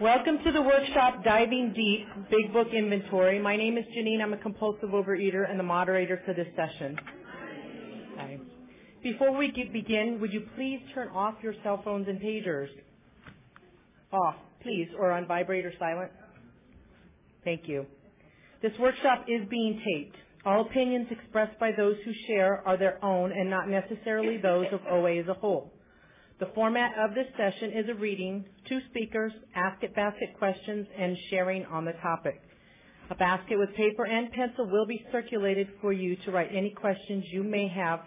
Welcome to the workshop Diving Deep Big Book Inventory. My name is Janine. I'm a compulsive overeater and the moderator for this session. Hi. Before we begin, would you please turn off your cell phones and pagers? Off, please, or on vibrate or silent. Thank you. This workshop is being taped. All opinions expressed by those who share are their own and not necessarily those of OA as a whole. The format of this session is a reading, two speakers, ask it basket questions, and sharing on the topic. A basket with paper and pencil will be circulated for you to write any questions you may have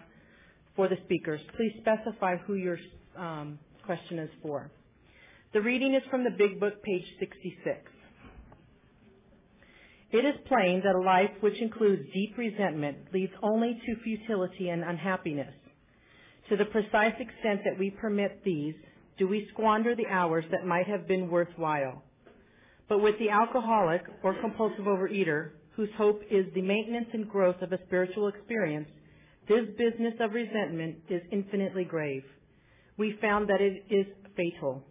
for the speakers. Please specify who your um, question is for. The reading is from the Big Book, page 66. It is plain that a life which includes deep resentment leads only to futility and unhappiness. To the precise extent that we permit these, do we squander the hours that might have been worthwhile. But with the alcoholic or compulsive overeater, whose hope is the maintenance and growth of a spiritual experience, this business of resentment is infinitely grave. We found that it is fatal.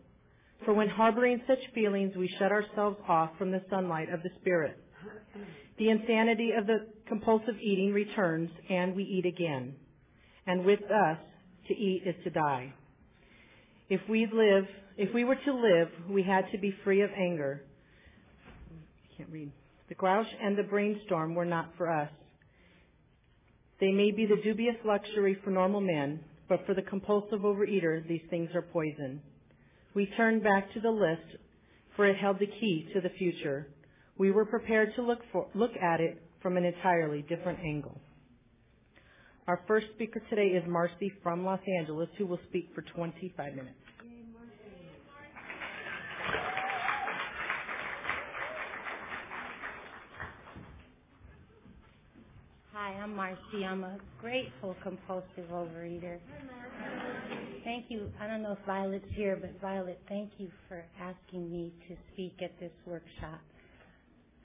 For when harboring such feelings, we shut ourselves off from the sunlight of the Spirit. The insanity of the compulsive eating returns, and we eat again. And with us, to eat is to die. If we live, if we were to live, we had to be free of anger. I can't read. The grouch and the brainstorm were not for us. They may be the dubious luxury for normal men, but for the compulsive overeater, these things are poison. We turned back to the list, for it held the key to the future. We were prepared to look, for, look at it from an entirely different angle. Our first speaker today is Marcy from Los Angeles, who will speak for 25 minutes. Hi, I'm Marcy. I'm a grateful compulsive overeater. Thank you. I don't know if Violet's here, but Violet, thank you for asking me to speak at this workshop.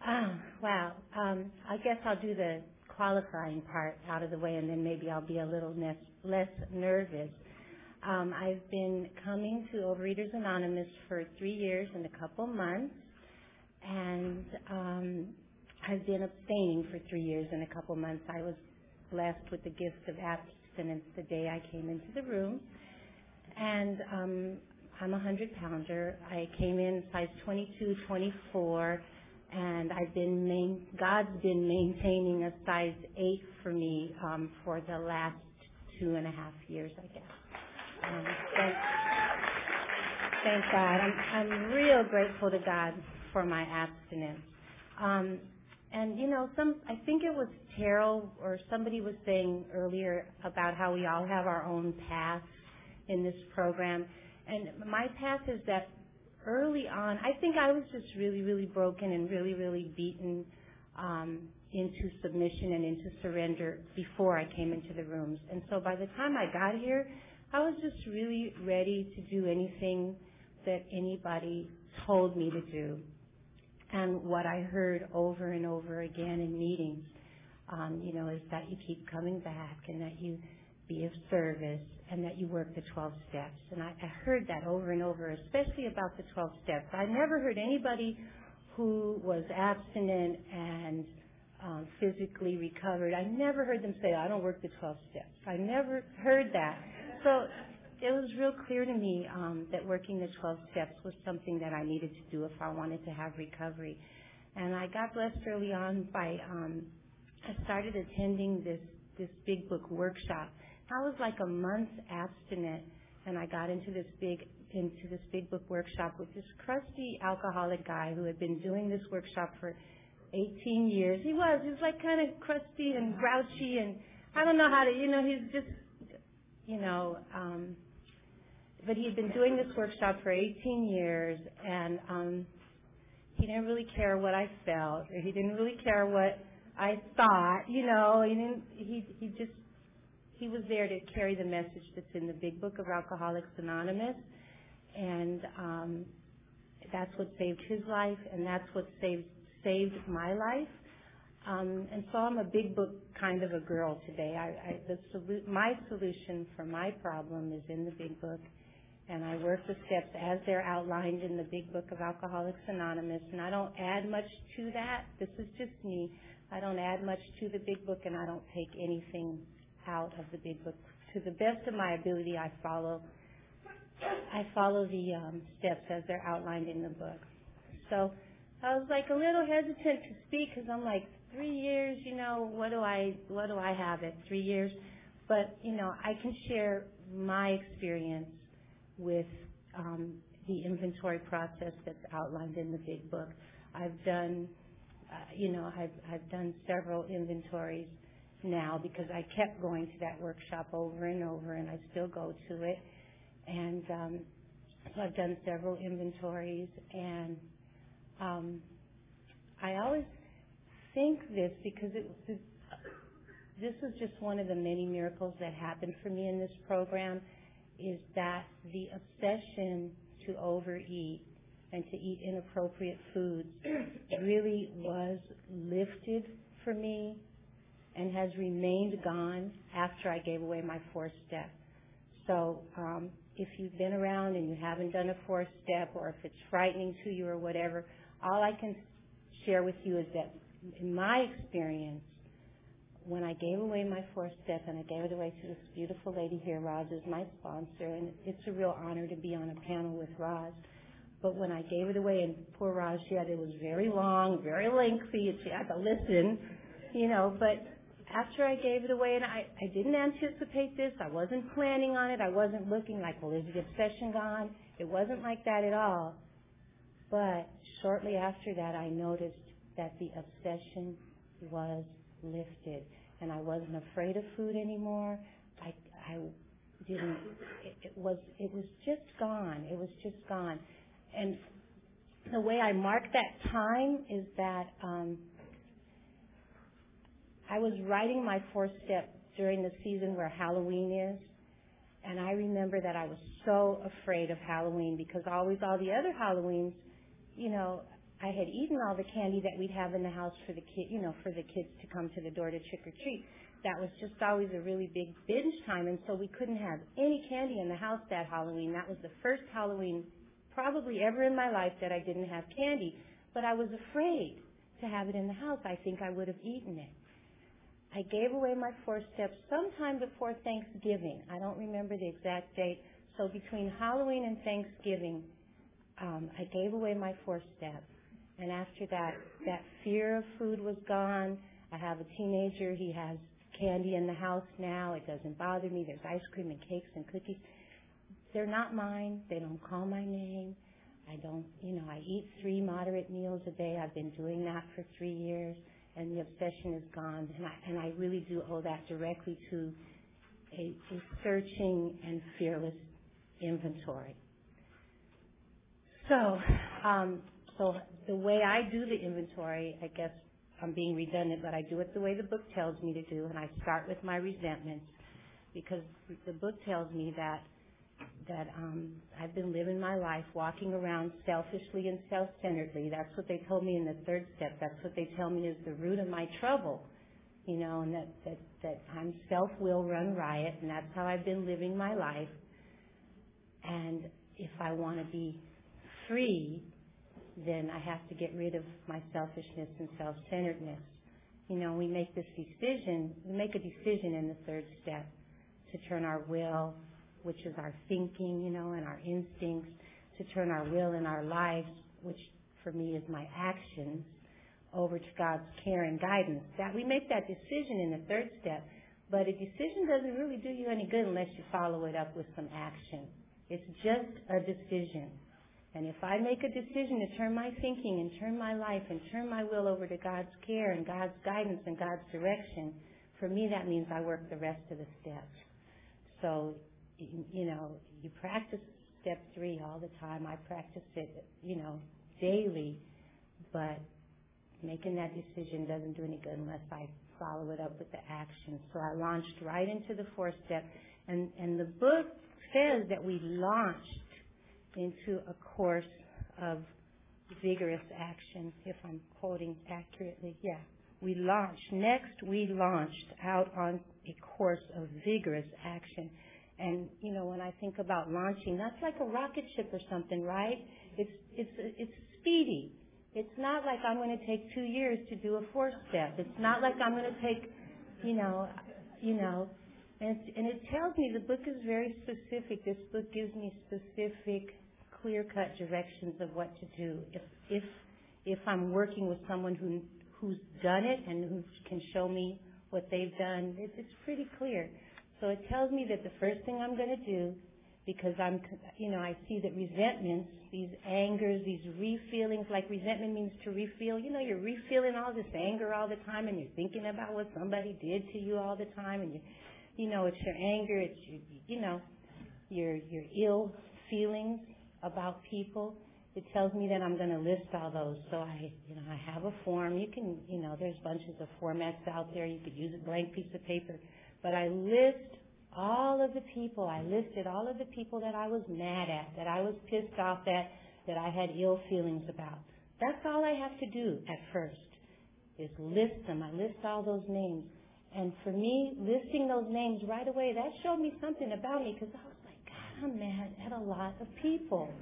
Oh, wow. Um, I guess I'll do the qualifying part out of the way, and then maybe I'll be a little less, less nervous. Um, I've been coming to Overeaters Anonymous for three years and a couple months, and um, I've been abstaining for three years and a couple months. I was blessed with the gift of abstinence the day I came into the room, and um, I'm a hundred pounder. I came in size 22, 24 and I've been main, God's been maintaining a size eight for me um, for the last two and a half years, I guess. Um, thank, thank God. I'm, I'm real grateful to God for my abstinence. Um, and you know, some I think it was Terrell or somebody was saying earlier about how we all have our own path in this program. And my path is that early on, I think I was just really, really broken and really, really beaten um, into submission and into surrender before I came into the rooms. And so by the time I got here, I was just really ready to do anything that anybody told me to do. And what I heard over and over again in meetings, um, you know, is that you keep coming back and that you be of service and that you work the 12 steps. And I, I heard that over and over, especially about the 12 steps. I never heard anybody who was abstinent and um, physically recovered. I never heard them say, I don't work the 12 steps. I never heard that. So it was real clear to me um, that working the 12 steps was something that I needed to do if I wanted to have recovery. And I got blessed early on by um, I started attending this this big book workshop I was like a month abstinent, and I got into this big into this big book workshop with this crusty alcoholic guy who had been doing this workshop for 18 years. He was. He was like kind of crusty and grouchy, and I don't know how to. You know, he's just, you know. um but he had been doing this workshop for 18 years, and um, he didn't really care what I felt, or he didn't really care what I thought. You know, he didn't. He he just he was there to carry the message that's in the big book of Alcoholics Anonymous. And um, that's what saved his life, and that's what saved saved my life. Um, and so I'm a big book kind of a girl today. I, I, the solu- my solution for my problem is in the big book, and I work the steps as they're outlined in the Big Book of Alcoholics Anonymous, and I don't add much to that. This is just me. I don't add much to the Big Book, and I don't take anything out of the Big Book. To the best of my ability, I follow I follow the um, steps as they're outlined in the book. So I was like a little hesitant to speak because I'm like three years, you know, what do I what do I have at three years? But you know, I can share my experience with um, the inventory process that's outlined in the big book. I've done, uh, you know, I've I've done several inventories now because I kept going to that workshop over and over, and I still go to it. And um, so I've done several inventories, and um, I always think this because it, this is just one of the many miracles that happened for me in this program is that the obsession to overeat and to eat inappropriate foods really was lifted for me and has remained gone after I gave away my fourth step. So um, if you've been around and you haven't done a fourth step or if it's frightening to you or whatever, all I can share with you is that in my experience, when I gave away my fourth step and I gave it away to this beautiful lady here, Roz is my sponsor, and it's a real honor to be on a panel with Roz. But when I gave it away, and poor Roz, she had it was very long, very lengthy, and she had to listen, you know. But after I gave it away, and I, I didn't anticipate this, I wasn't planning on it, I wasn't looking like, well, is the obsession gone? It wasn't like that at all. But shortly after that, I noticed that the obsession was lifted and I wasn't afraid of food anymore. I, I didn't, it, it was, it was just gone. It was just gone. And the way I mark that time is that, um, I was writing my fourth step during the season where Halloween is. And I remember that I was so afraid of Halloween because always all the other Halloweens, you know, I had eaten all the candy that we'd have in the house for the kid, you know, for the kids to come to the door to trick or treat. That was just always a really big binge time, and so we couldn't have any candy in the house that Halloween. That was the first Halloween probably ever in my life that I didn't have candy, but I was afraid to have it in the house. I think I would have eaten it. I gave away my four steps sometime before Thanksgiving. I don't remember the exact date. So between Halloween and Thanksgiving, um, I gave away my four steps. And after that, that fear of food was gone. I have a teenager. He has candy in the house now. It doesn't bother me. There's ice cream and cakes and cookies. They're not mine. They don't call my name. I don't, you know, I eat three moderate meals a day. I've been doing that for three years, and the obsession is gone. And I, and I really do owe that directly to a, a searching and fearless inventory. So, um, so the way I do the inventory, I guess I'm being redundant, but I do it the way the book tells me to do, and I start with my resentments because the book tells me that that um, I've been living my life walking around selfishly and self-centeredly. That's what they told me in the third step. That's what they tell me is the root of my trouble, you know, and that that that I'm self-will run riot, and that's how I've been living my life. And if I want to be free, then I have to get rid of my selfishness and self-centeredness. You know, we make this decision, we make a decision in the third step to turn our will, which is our thinking, you know, and our instincts, to turn our will and our lives, which for me is my actions, over to God's care and guidance. That we make that decision in the third step, but a decision doesn't really do you any good unless you follow it up with some action. It's just a decision. And if I make a decision to turn my thinking and turn my life and turn my will over to God's care and God's guidance and God's direction, for me that means I work the rest of the steps. So, you know, you practice step three all the time. I practice it, you know, daily, but making that decision doesn't do any good unless I follow it up with the action. So I launched right into the fourth step. And, and the book says that we launched into a course of vigorous action, if I'm quoting accurately. Yeah. We launched, next we launched out on a course of vigorous action. And you know, when I think about launching, that's like a rocket ship or something, right? It's it's it's speedy. It's not like I'm going to take two years to do a four step. It's not like I'm going to take, you know, you know, and and it tells me the book is very specific. This book gives me specific, clear cut directions of what to do. If if if I'm working with someone who who's done it and who can show me what they've done, it's, it's pretty clear. So it tells me that the first thing I'm going to do, because I'm, you know, I see that resentments, these angers, these refeelings, like resentment means to refeel. You know, you're refeeling all this anger all the time, and you're thinking about what somebody did to you all the time, and you, you know, it's your anger, it's your, you know, your your ill feelings about people it tells me that I'm going to list all those. So I, you know, I have a form. You can, you know, there's bunches of formats out there. You could use a blank piece of paper. But I list all of the people. I listed all of the people that I was mad at, that I was pissed off at, that I had ill feelings about. That's all I have to do at first is list them. I list all those names. And for me, listing those names right away, that showed me something about me because I was like, God, I'm mad at a lot of people.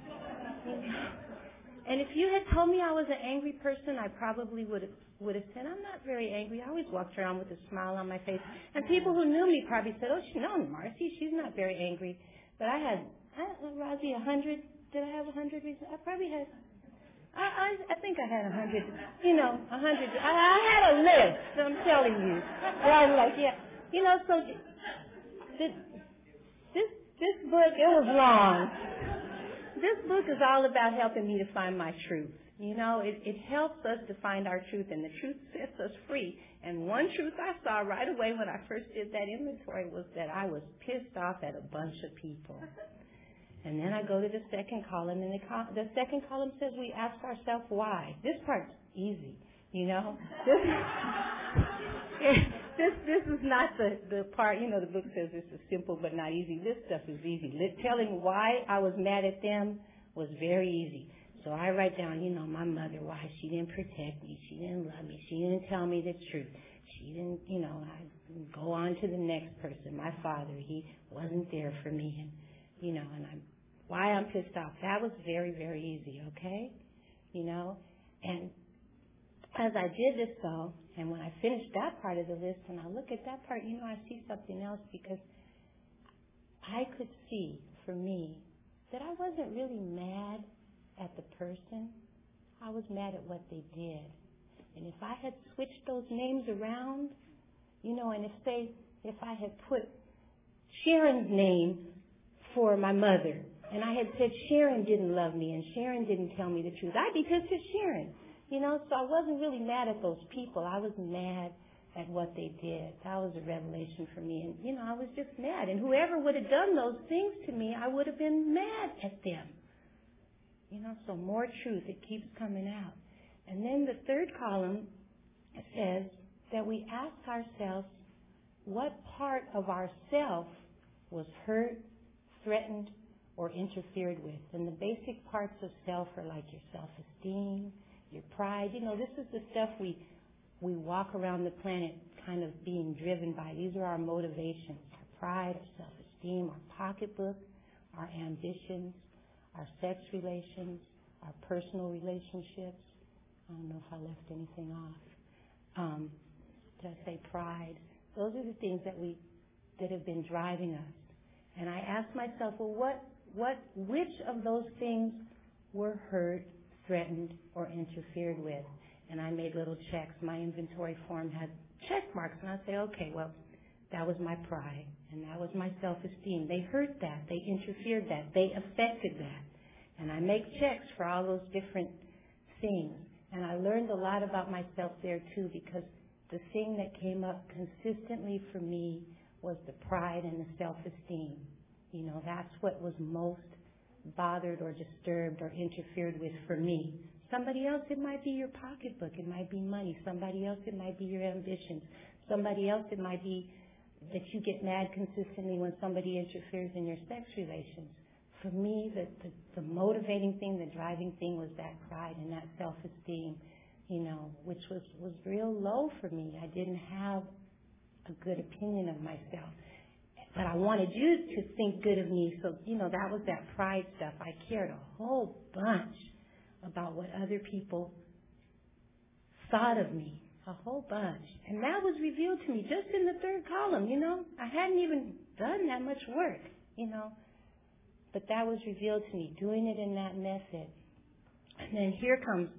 And if you had told me I was an angry person, I probably would have would have said, I'm not very angry. I always walked around with a smile on my face. Uh-huh. And people who uh-huh. knew me probably said, oh, she, no, Marcy, she's not very angry. But I had, I, Rosie, a hundred. Did I have a hundred reasons? I probably had, I, I, I think I had a hundred, you know, a hundred. I, I had a list, I'm telling you. And I was like, yeah. You know, so this, this, this book, it was long this book is all about helping me to find my truth. You know, it, it helps us to find our truth, and the truth sets us free. And one truth I saw right away when I first did that inventory was that I was pissed off at a bunch of people. And then I go to the second column, and the, co- the second column says we ask ourselves why. This part's easy, you know. This, this this is not the the part. You know, the book says this is simple but not easy. This stuff is easy. Telling why I was mad at them was very easy. So I write down, you know, my mother, why she didn't protect me, she didn't love me, she didn't tell me the truth, she didn't, you know. I go on to the next person. My father, he wasn't there for me, and you know, and I'm why I'm pissed off. That was very very easy. Okay, you know, and as I did this though, and when I finish that part of the list and I look at that part, you know, I see something else because I could see for me that I wasn't really mad at the person. I was mad at what they did. And if I had switched those names around, you know, and if say, if I had put Sharon's name for my mother, and I had said Sharon didn't love me and Sharon didn't tell me the truth, I'd be pissed at Sharon. You know, so I wasn't really mad at those people. I was mad at what they did. That was a revelation for me. And, you know, I was just mad. And whoever would have done those things to me, I would have been mad at them. You know, so more truth. It keeps coming out. And then the third column says that we ask ourselves what part of ourself was hurt, threatened, or interfered with. And the basic parts of self are like your self-esteem, your pride. You know, this is the stuff we we walk around the planet kind of being driven by. These are our motivations: our pride, our self-esteem, our pocketbook, our ambitions, our sex relations, our personal relationships. I don't know if I left anything off. Um, did I say pride? Those are the things that we that have been driving us. And I asked myself, well, what, what, which of those things were hurt threatened, or interfered with. And I made little checks. My inventory form had check marks, and I say, okay, well, that was my pride, and that was my self-esteem. They hurt that. They interfered that. They affected that. And I make checks for all those different things. And I learned a lot about myself there too because the thing that came up consistently for me was the pride and the self-esteem. You know, that's what was most bothered or disturbed or interfered with for me. Somebody else, it might be your pocketbook. It might be money. Somebody else, it might be your ambitions. Somebody else, it might be that you get mad consistently when somebody interferes in your sex relations. For me, the, the, the motivating thing, the driving thing was that pride and that self-esteem, you know, which was, was real low for me. I didn't have a good opinion of myself. but I wanted you to think good of me. So, you know, that was that pride stuff. I cared a whole bunch about what other people thought of me. A whole bunch. And that was revealed to me just in the third column, you know. I hadn't even done that much work, you know. But that was revealed to me, doing it in that method. And then here comes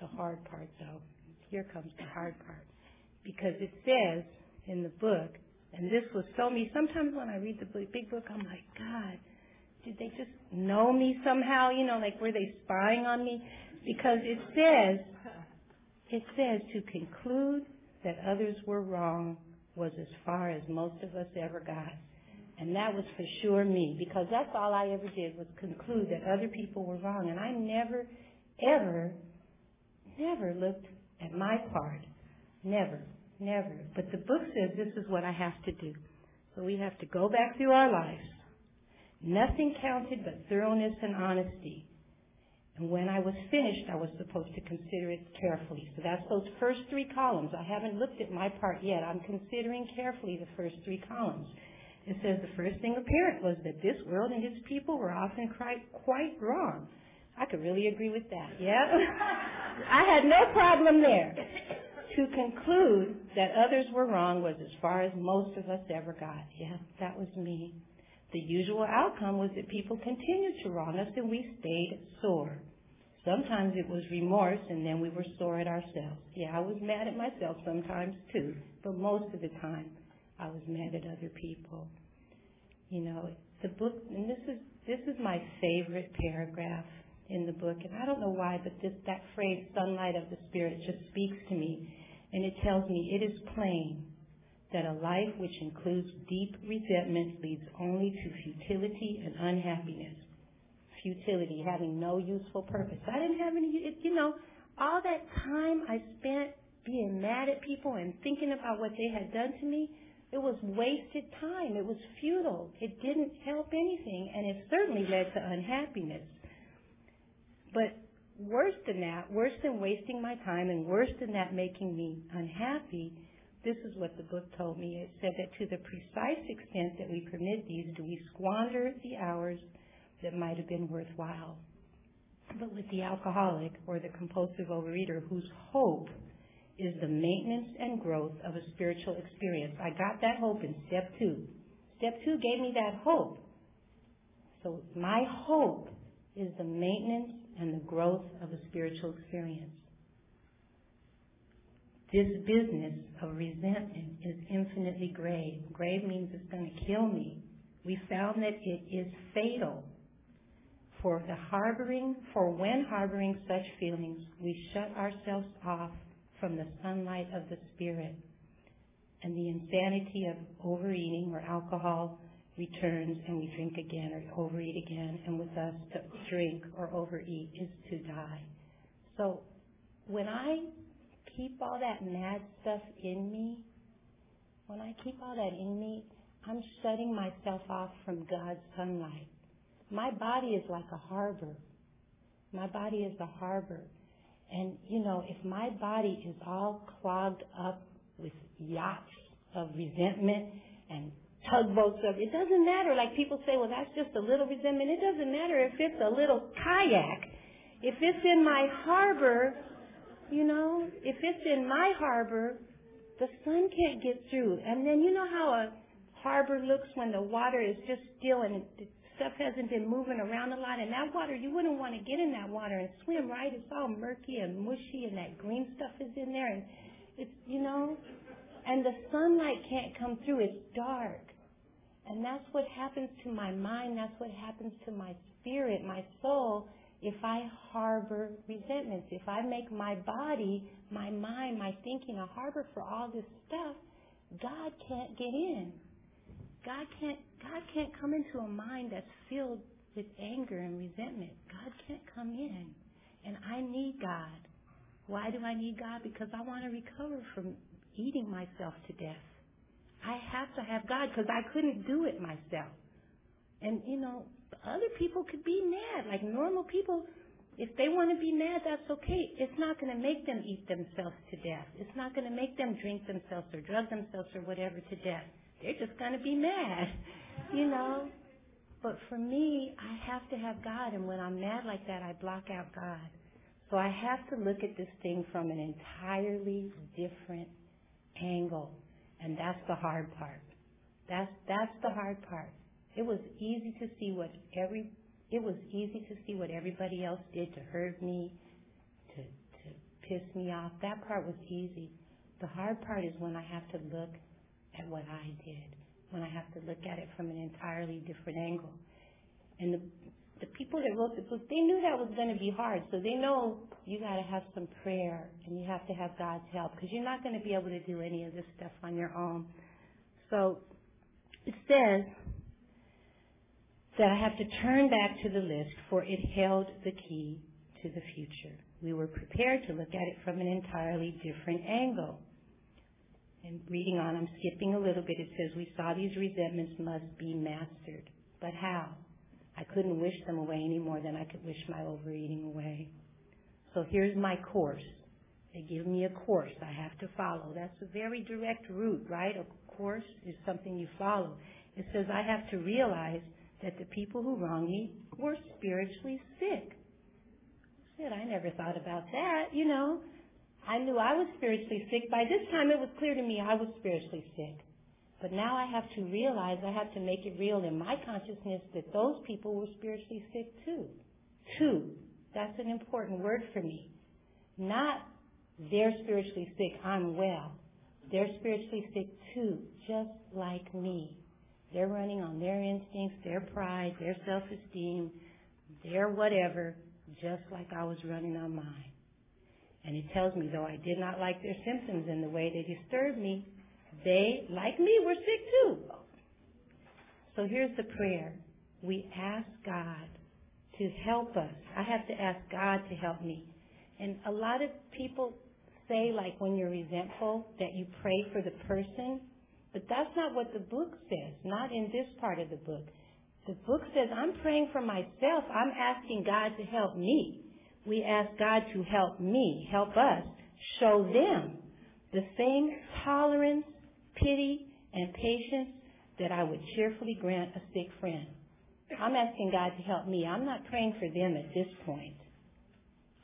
the hard part, though. Here comes the hard part. Because it says in the book, and this was so me, sometimes when I read the big book, I'm like, God, did they just know me somehow? You know, like were they spying on me? Because it says, it says to conclude that others were wrong was as far as most of us ever got. And that was for sure me, because that's all I ever did was conclude that other people were wrong. And I never, ever, never looked at my part. Never, never. But the book says this is what I have to do. So we have to go back through our lives. Nothing counted but thoroughness and honesty. And when I was finished, I was supposed to consider it carefully. So that's those first three columns. I haven't looked at my part yet. I'm considering carefully the first three columns. It says the first thing apparent was that this world and its people were often quite, quite wrong. I could really agree with that. Yeah. I had no problem there. To conclude that others were wrong was as far as most of us ever got. Yeah, that was me. The usual outcome was that people continued to wrong us and we stayed sore. Sometimes it was remorse and then we were sore at ourselves. Yeah, I was mad at myself sometimes too, but most of the time I was mad at other people. You know, the book, and this is this is my favorite paragraph in the book, and I don't know why, but this that phrase "sunlight of the spirit" just speaks to me, and it tells me it is plain that a life which includes deep resentment leads only to futility and unhappiness. Futility, having no useful purpose. I didn't have any, you know, all that time I spent being mad at people and thinking about what they had done to me, it was wasted time. It was futile. It didn't help anything, and it certainly led to unhappiness. But worse than that, worse than wasting my time, and worse than that making me unhappy, this is what the book told me. It said that to the precise extent that we permit these, do we squander the hours that might have been worthwhile. But with the alcoholic or the compulsive overeater whose hope is the maintenance and growth of a spiritual experience. I got that hope in step two. Step two gave me that hope. So my hope is the maintenance and the growth of a spiritual experience. This business of resentment is infinitely grave. Grave means it's going to kill me. We found that it is fatal. For the harboring, for when harboring such feelings, we shut ourselves off from the sunlight of the Spirit. And the insanity of overeating or alcohol returns and we drink again or overeat again. And with us, to drink or overeat is to die. So when I keep all that mad stuff in me, when I keep all that in me, I'm shutting myself off from God's sunlight. My body is like a harbor. My body is a harbor. And, you know, if my body is all clogged up with yachts of resentment and tugboats of, it doesn't matter. Like people say, well, that's just a little resentment. It doesn't matter if it's a little kayak. If it's in my harbor, you know, if it's in my harbor, the sun can't get through. And then you know how a harbor looks when the water is just still and stuff hasn't been moving around a lot. And that water, you wouldn't want to get in that water and swim, right? It's all murky and mushy, and that green stuff is in there, and it's you know, and the sunlight can't come through. It's dark. And that's what happens to my mind. That's what happens to my spirit, my soul, if I harbor resentments. If I make my body, my mind, my thinking a harbor for all this stuff, God can't get in. God can't God can't come into a mind that's filled with anger and resentment. God can't come in. And I need God. Why do I need God? Because I want to recover from eating myself to death. I have to have God because I couldn't do it myself. And you know, other people could be mad. Like normal people, if they want to be mad, that's okay. It's not going to make them eat themselves to death. It's not going to make them drink themselves or drug themselves or whatever to death. they're just going to be mad, you know. But for me, I have to have God, and when I'm mad like that, I block out God. So I have to look at this thing from an entirely different angle, and that's the hard part. That's that's the hard part. It was easy to see what every it was easy to see what everybody else did to hurt me, to to piss me off. That part was easy. The hard part is when I have to look at what I did, when I have to look at it from an entirely different angle. And the the people that wrote the book, they knew that was going to be hard, so they know you got to have some prayer and you have to have God's help because you're not going to be able to do any of this stuff on your own. So it says that I have to turn back to the list, for it held the key to the future. We were prepared to look at it from an entirely different angle. And reading on, I'm skipping a little bit. It says, We saw these resentments must be mastered. But how? I couldn't wish them away any more than I could wish my overeating away. So here's my course. They give me a course I have to follow. That's a very direct route, right? A course is something you follow. It says I have to realize that the people who wronged me were spiritually sick. I said, I never thought about that, you know. I knew I was spiritually sick. By this time it was clear to me I was spiritually sick. But now I have to realize I have to make it real in my consciousness that those people were spiritually sick too. Two. That's an important word for me. Not they're spiritually sick, I'm well. They're spiritually sick too, just like me. They're running on their instincts, their pride, their self-esteem, their whatever, just like I was running on mine. And it tells me, though I did not like their symptoms and the way they disturbed me, they, like me, were sick too. So here's the prayer. We ask God to help us. I have to ask God to help me. And a lot of people say, like when you're resentful, that you pray for the person. But that's not what the book says, not in this part of the book. The book says, I'm praying for myself. I'm asking God to help me. We ask God to help me, help us, show them the same tolerance, pity, and patience that I would cheerfully grant a sick friend. I'm asking God to help me. I'm not praying for them at this point.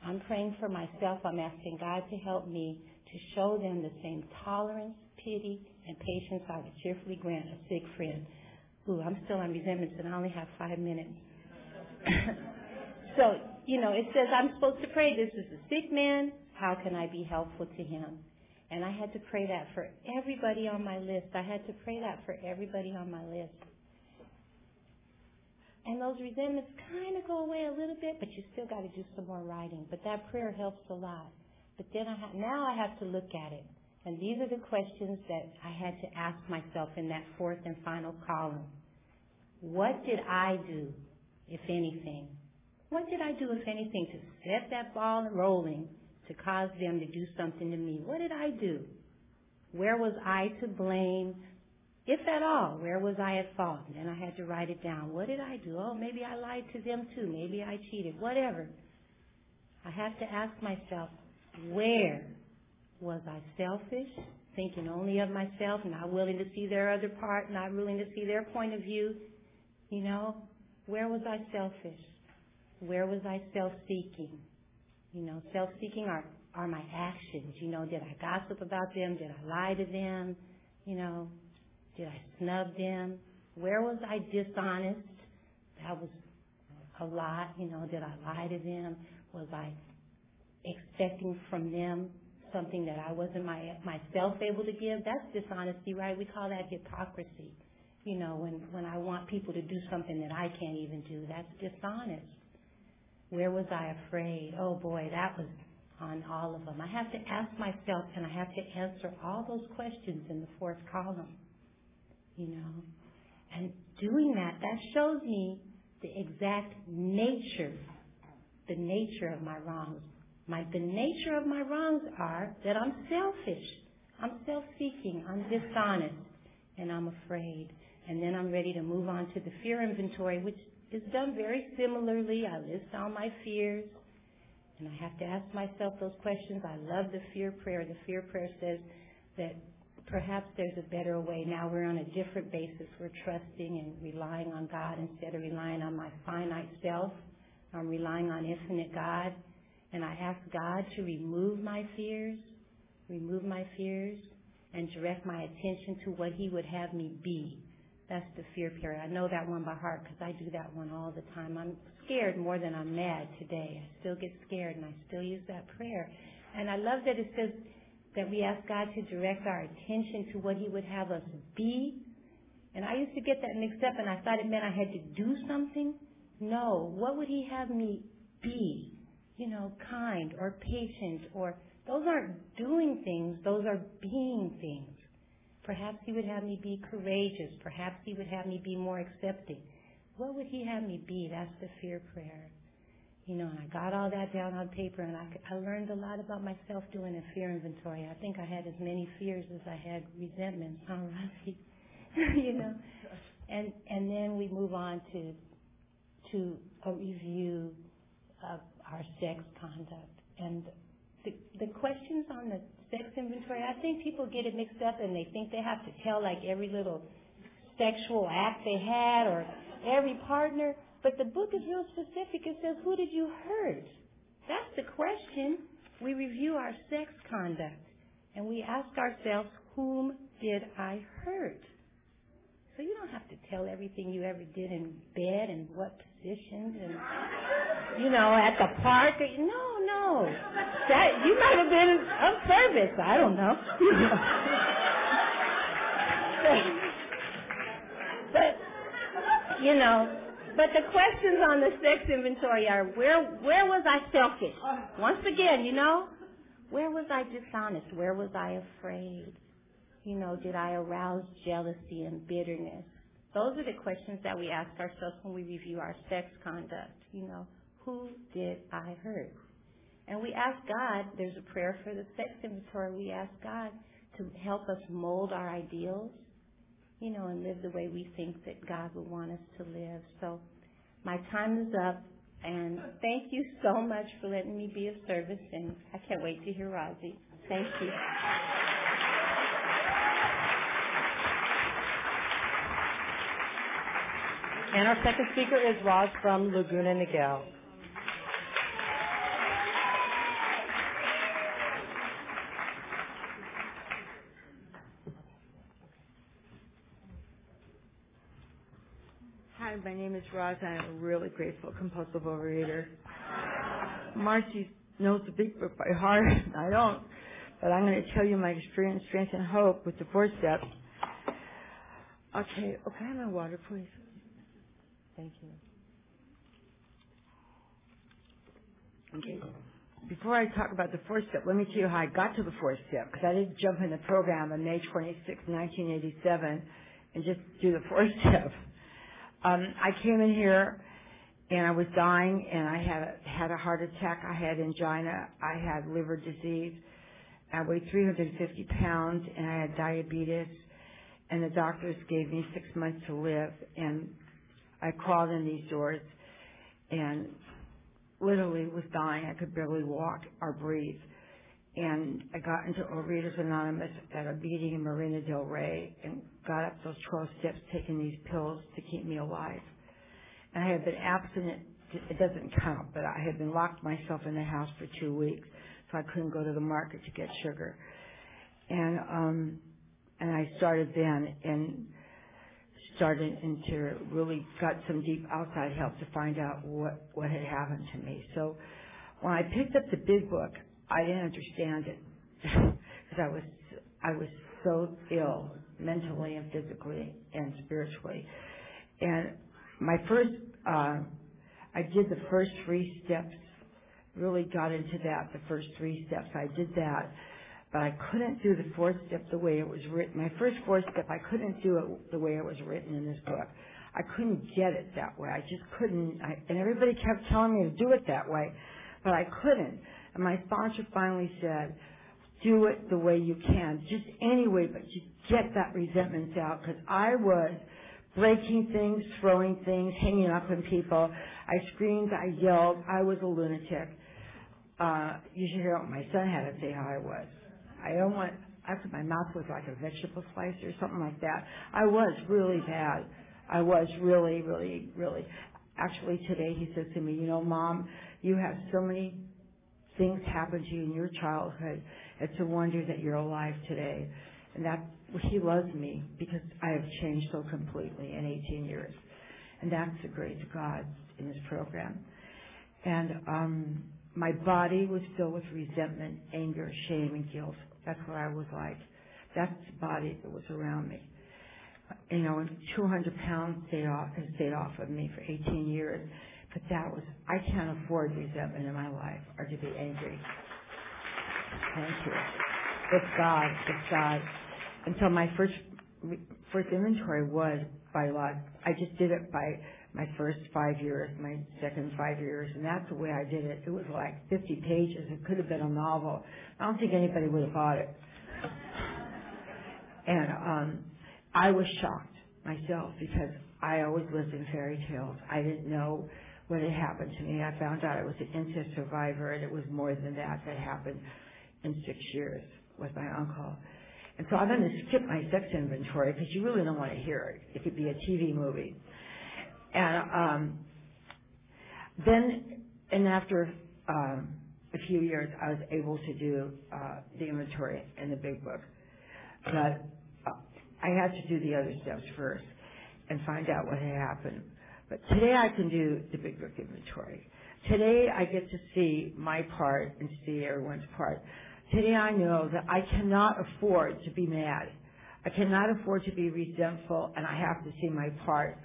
I'm praying for myself. I'm asking God to help me to show them the same tolerance, pity, and patience I would cheerfully grant a sick friend. Ooh, I'm still on resentments and I only have five minutes. so, you know, it says I'm supposed to pray, this is a sick man. How can I be helpful to him? And I had to pray that for everybody on my list. I had to pray that for everybody on my list. And those resentments kind of go away a little bit, but you still got to do some more writing. But that prayer helps a lot. But then I ha- now I have to look at it. And these are the questions that I had to ask myself in that fourth and final column. What did I do, if anything? What did I do, if anything, to set that ball rolling to cause them to do something to me? What did I do? Where was I to blame? If at all, where was I at fault? And then I had to write it down. What did I do? Oh, maybe I lied to them too. Maybe I cheated. Whatever. I have to ask myself, where was I selfish, thinking only of myself, not willing to see their other part, not willing to see their point of view? You know, where was I selfish? Where was I self-seeking? You know, self-seeking are, are my actions. You know, did I gossip about them? Did I lie to them? You know, did I snub them? Where was I dishonest? That was a lot. You know, did I lie to them? Was I expecting from them something that I wasn't my, myself able to give? That's dishonesty, right? We call that hypocrisy. You know, when, when I want people to do something that I can't even do, that's dishonest. Where was I afraid? Oh boy, that was on all of them. I have to ask myself and I have to answer all those questions in the fourth column you know. And doing that, that shows me the exact nature, the nature of my wrongs. My, the nature of my wrongs are that I'm selfish. I'm self-seeking. I'm dishonest. And I'm afraid. And then I'm ready to move on to the fear inventory, which is done very similarly. I list all my fears. And I have to ask myself those questions. I love the fear prayer. The fear prayer says that perhaps there's a better way. Now we're on a different basis. We're trusting and relying on God instead of relying on my finite self. I'm relying on infinite God. And I ask God to remove my fears, remove my fears, and direct my attention to what He would have me be. That's the fear prayer. I know that one by heart because I do that one all the time. I'm scared more than I'm mad today. I still get scared and I still use that prayer. And I love that it says that we ask God to direct our attention to what He would have us be. And I used to get that mixed up and I thought it meant I had to do something. No. What would He have me be? You know, kind or patient or those aren't doing things, those are being things. Perhaps He would have me be courageous. Perhaps He would have me be more accepting. What would He have me be? That's the fear prayer. You know, and I got all that down on paper, and I, I learned a lot about myself doing a fear inventory. I think I had as many fears as I had resentments, huh, Rosie? you know, and and then we move on to to a review of our sex conduct and the the questions on the sex inventory. I think people get it mixed up and they think they have to tell like every little sexual act they had or every partner. But the book is real specific. It says, who did you hurt? That's the question. We review our sex conduct and we ask ourselves, whom did I hurt? So you don't have to tell everything you ever did in bed and what positions and, you know, at the park. No, no. That, you might have been of service. I don't know. but, you know, but the questions on the sex inventory are where where was I selfish? Once again, you know, where was I dishonest? Where was I afraid? You know, did I arouse jealousy and bitterness? Those are the questions that we ask ourselves when we review our sex conduct. You know, who did I hurt? And we ask God, there's a prayer for the sex inventory. We ask God to help us mold our ideals you know, and live the way we think that God would want us to live. So my time is up, and thank you so much for letting me be of service, and I can't wait to hear Rosie. Thank you. And our second speaker is Roz from Laguna Niguel. Hi, my name is Roz. I am a really grateful compulsive overeater. Marcy knows the big book by heart. I don't. But I'm going to tell you my experience, strength, and hope with the four steps. Okay. Have my water, please? Thank you. Okay. Before I talk about the fourth step, let me tell you how I got to the fourth step, because I didn't jump in the program on May 26, 1987, and just do the fourth step. Um, I came in here and I was dying and I had had a heart attack. I had angina. I had liver disease. I weighed 350 pounds and I had diabetes. And the doctors gave me six months to live. And I crawled in these doors and literally was dying. I could barely walk or breathe. And I got into Overeaters Anonymous at a meeting in Marina Del Rey and got up those 12 steps taking these pills to keep me alive. And I had been abstinent, it doesn't count, but I had been locked myself in the house for two weeks, so I couldn't go to the market to get sugar. And, um, and I started then and started into really got some deep outside help to find out what, what had happened to me. So when I picked up the big book, I didn't understand it because I was I was so ill mentally and physically and spiritually. And my first, uh, I did the first three steps. Really got into that. The first three steps, I did that, but I couldn't do the fourth step the way it was written. My first fourth step, I couldn't do it the way it was written in this book. I couldn't get it that way. I just couldn't. I, and everybody kept telling me to do it that way, but I couldn't. And my sponsor finally said, do it the way you can, just any way, but you get that resentment out. Because I was breaking things, throwing things, hanging up on people. I screamed, I yelled, I was a lunatic. Uh, you should hear what my son had to say how I was. I don't want, after my mouth was like a vegetable slicer or something like that. I was really bad. I was really, really, really. Actually, today he says to me, you know, mom, you have so many things happen to you in your childhood. It's a wonder that you're alive today. And that he loves me because I have changed so completely in 18 years. And that's the grace of God in this program. And um, my body was filled with resentment, anger, shame, and guilt. That's what I was like. That's the body that was around me. You know, 200 pounds stayed off, has stayed off of me for 18 years. But that was, I can't afford resentment in my life or to be angry. Thank you. It's God. It's God. And so my first, first inventory was by lot. I just did it by my first five years, my second five years, and that's the way I did it. It was like 50 pages. It could have been a novel. I don't think anybody would have bought it. And um, I was shocked myself because I always lived in fairy tales. I didn't know what had happened to me. I found out I was an incest survivor, and it was more than that that happened in six years with my uncle. And so I'm going to skip my sex inventory because you really don't want to hear it. It could be a TV movie. And um, then, and after um, a few years, I was able to do uh, the inventory in the big book. But uh, I had to do the other steps first and find out what had happened. But today I can do the big book inventory. Today I get to see my part and see everyone's part. Today I know that I cannot afford to be mad. I cannot afford to be resentful and I have to see my part.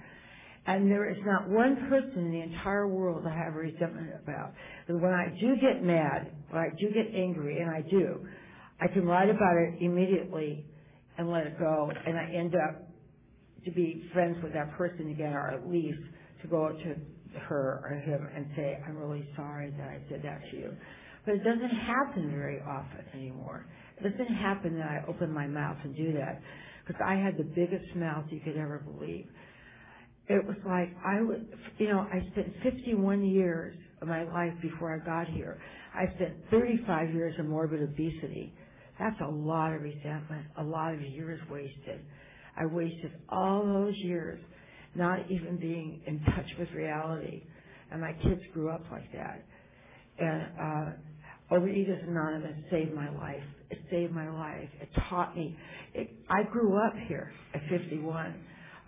And there is not one person in the entire world I have resentment about. But when I do get mad, when I do get angry, and I do, I can write about it immediately and let it go, and I end up to be friends with that person again, or at least to go to her or him and say, I'm really sorry that I said that to you. But it doesn't happen very often anymore. It doesn't happen that I open my mouth and do that because I had the biggest mouth you could ever believe. It was like I would, you know, I spent 51 years of my life before I got here. I spent 35 years of morbid obesity. That's a lot of resentment, a lot of years wasted. I wasted all those years not even being in touch with reality. And my kids grew up like that. And uh, Overeaters Anonymous saved my life. It saved my life. It taught me. It, I grew up here at 51.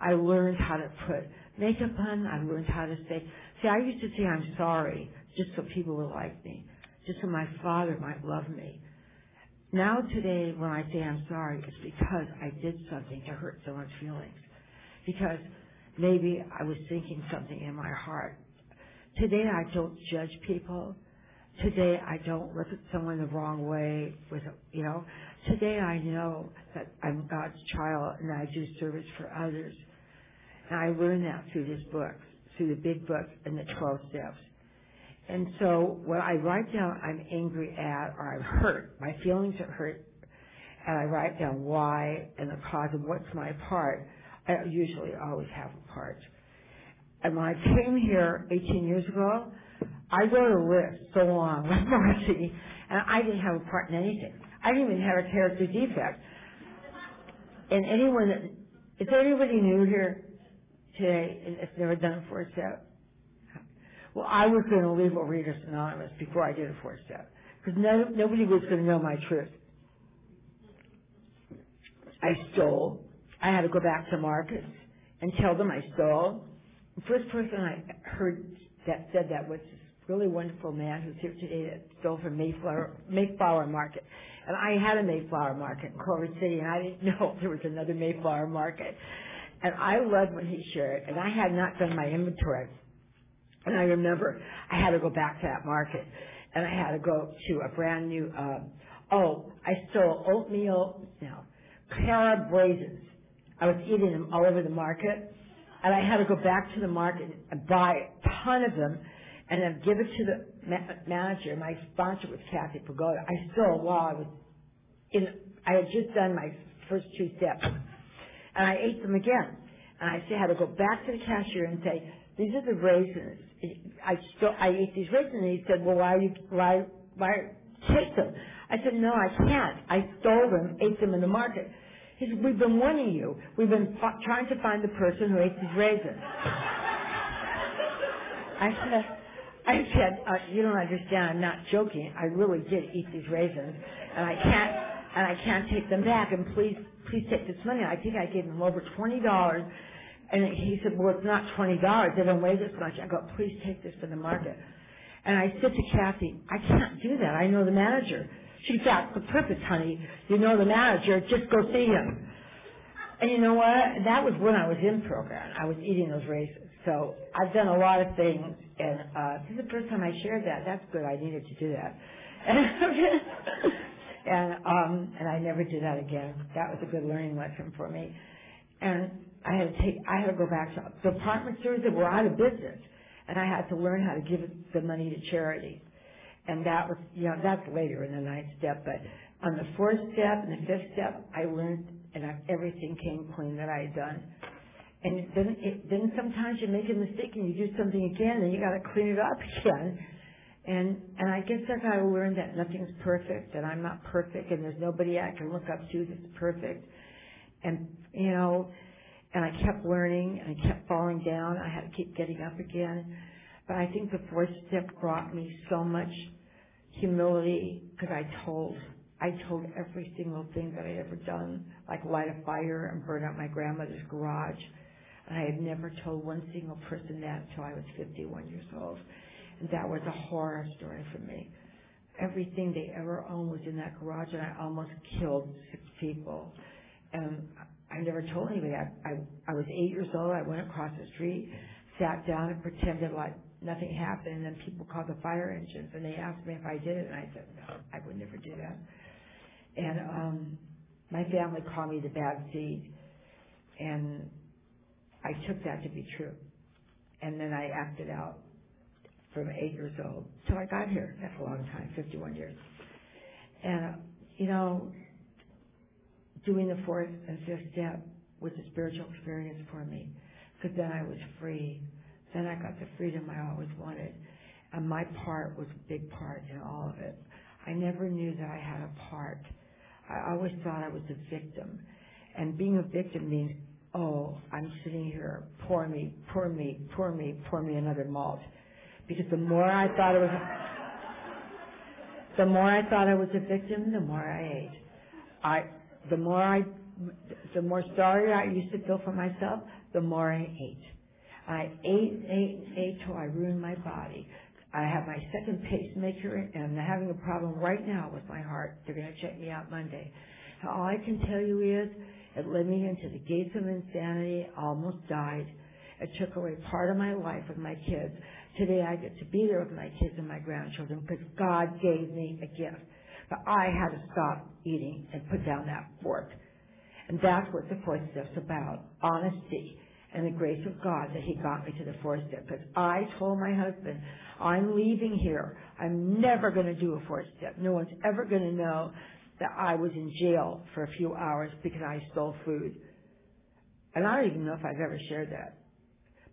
I learned how to put makeup on. I learned how to say, see, I used to say I'm sorry just so people would like me, just so my father might love me. Now today, when I say I'm sorry, it's because I did something to hurt someone's feelings. Because maybe I was thinking something in my heart. Today I don't judge people. Today I don't look at someone the wrong way with, you know. Today I know that I'm God's child and I do service for others. And I learned that through this book, through the big book and the 12 steps. And so when I write down I'm angry at or I'm hurt, my feelings are hurt, and I write down why and the cause and what's my part, I usually always have a part. And when I came here 18 years ago, I wrote a list so long with Marcy, and I didn't have a part in anything. I didn't even have a character defect. And anyone that, is there anybody new here today that's never done a four step? Well, I was going to leave Overeaters Anonymous before I did a four step because no, nobody was going to know my truth. I stole. I had to go back to markets and tell them I stole. The first person I heard that said that was this really wonderful man who's here today that stole from Mayflower, Mayflower Market. And I had a Mayflower Market in Culver City, and I didn't know there was another Mayflower Market. And I loved when he shared, and I had not done my inventory. And I remember I had to go back to that market, and I had to go to a brand new, um, oh, I stole oatmeal, no, carob raisins. I was eating them all over the market, and I had to go back to the market and buy a ton of them, and then give it to the ma- manager. My sponsor was Kathy Pagoda. I stole while I was in. I had just done my first two steps, and I ate them again. And I had to go back to the cashier and say, "These are the raisins." I still I ate these raisins, and he said, "Well, why are you why why take them. I said, no, I can't. I stole them, ate them in the market. He said, we've been warning you. We've been f- trying to find the person who ate these raisins. I said, I said, uh, you don't understand. I'm not joking. I really did eat these raisins, and I can't, and I can't take them back. And please, please take this money. I think I gave him over twenty dollars, and he said, well, it's not twenty dollars. They don't weigh this much. I go, please take this to the market. And I said to Kathy, I can't do that. I know the manager. She said, that's the purpose, honey. You know the manager. Just go see him. And you know what? That was when I was in program. I was eating those raisins. So I've done a lot of things, and uh, this is the first time I shared that. That's good. I needed to do that. and um, and I never did that again. That was a good learning lesson for me. And I had to take, I had to go back to department stores that were out of business, and I had to learn how to give the money to charity. And that was, you know, that's later in the ninth step. But on the fourth step and the fifth step, I learned, and I, everything came clean that I had done. And then, it, then sometimes you make a mistake and you do something again, and you got to clean it up again. And and I guess I learned that nothing's perfect, that I'm not perfect, and there's nobody I can look up to that's perfect. And you know, and I kept learning, and I kept falling down. I had to keep getting up again. But I think the fourth step brought me so much humility because I told I told every single thing that I'd ever done, like light a fire and burn out my grandmother's garage. And I had never told one single person that until I was 51 years old. That was a horror story for me. Everything they ever owned was in that garage, and I almost killed six people. And I never told anybody. I, I, I was eight years old. I went across the street, sat down, and pretended like nothing happened. And then people called the fire engines, and they asked me if I did it, and I said, no, I would never do that. And um, my family called me the bad seed, and I took that to be true. And then I acted out from eight years old till I got here. That's a long time, 51 years. And, uh, you know, doing the fourth and fifth step was a spiritual experience for me because then I was free. Then I got the freedom I always wanted. And my part was a big part in all of it. I never knew that I had a part. I always thought I was a victim. And being a victim means, oh, I'm sitting here, pour me, pour me, pour me, pour me another malt because the more I thought I was, the more I thought I was a victim, the more I ate. I, the more I, the more sorry I used to feel for myself, the more I ate. I ate, ate, ate till I ruined my body. I have my second pacemaker and I'm having a problem right now with my heart. They're going to check me out Monday. All I can tell you is it led me into the gates of insanity. I almost died. It took away part of my life with my kids. Today I get to be there with my kids and my grandchildren because God gave me a gift. But I had to stop eating and put down that fork. And that's what the fourth step's about. Honesty and the grace of God that He got me to the fourth step. Because I told my husband, I'm leaving here. I'm never going to do a fourth step. No one's ever going to know that I was in jail for a few hours because I stole food. And I don't even know if I've ever shared that.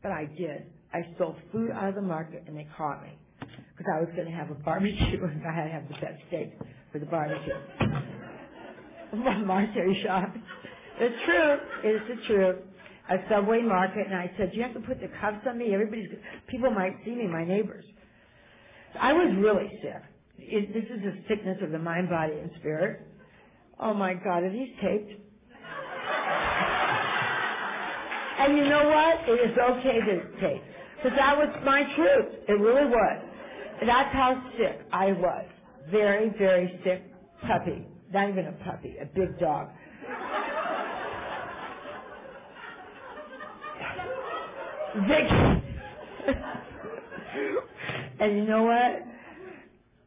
But I did. I stole food out of the market and they caught me because I was going to have a barbecue and I had to have the best steak for the barbecue. Marcy shop. It's true. It's the truth. A subway market, and I said, "You have to put the cuffs on me. Everybody's people might see me, my neighbors." I was really sick. It, this is a sickness of the mind, body, and spirit. Oh my God, are these taped? and you know what? It is okay to tape. Because that was my truth. It really was. That's how sick I was. Very, very sick puppy. Not even a puppy, a big dog. Big. and you know what?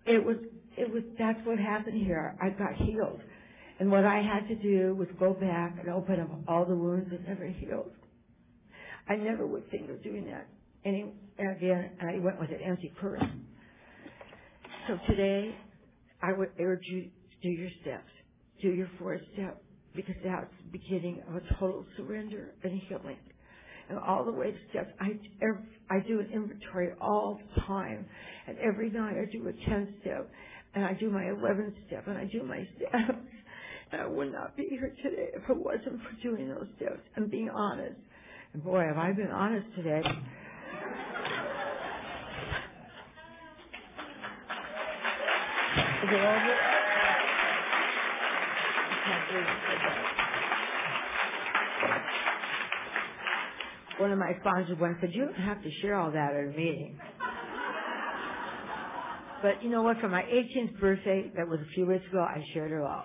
It was, it was, that's what happened here. I got healed. And what I had to do was go back and open up all the wounds that never healed. I never would think of doing that any uh, again, I uh, went with an empty purse. So today, I would urge you to do your steps, do your fourth step, because that's the beginning of a total surrender and healing. And all the way to steps, I, every, I do an inventory all the time. And every night I do a 10 step. and I do my 11th step, and I do my steps. And I would not be here today if it wasn't for doing those steps and being honest. And boy, have I been honest today. Is it over? I can't believe I. One of my sponsors once said, you don't have to share all that at a meeting. But you know what? For my 18th birthday, that was a few weeks ago, I shared it all.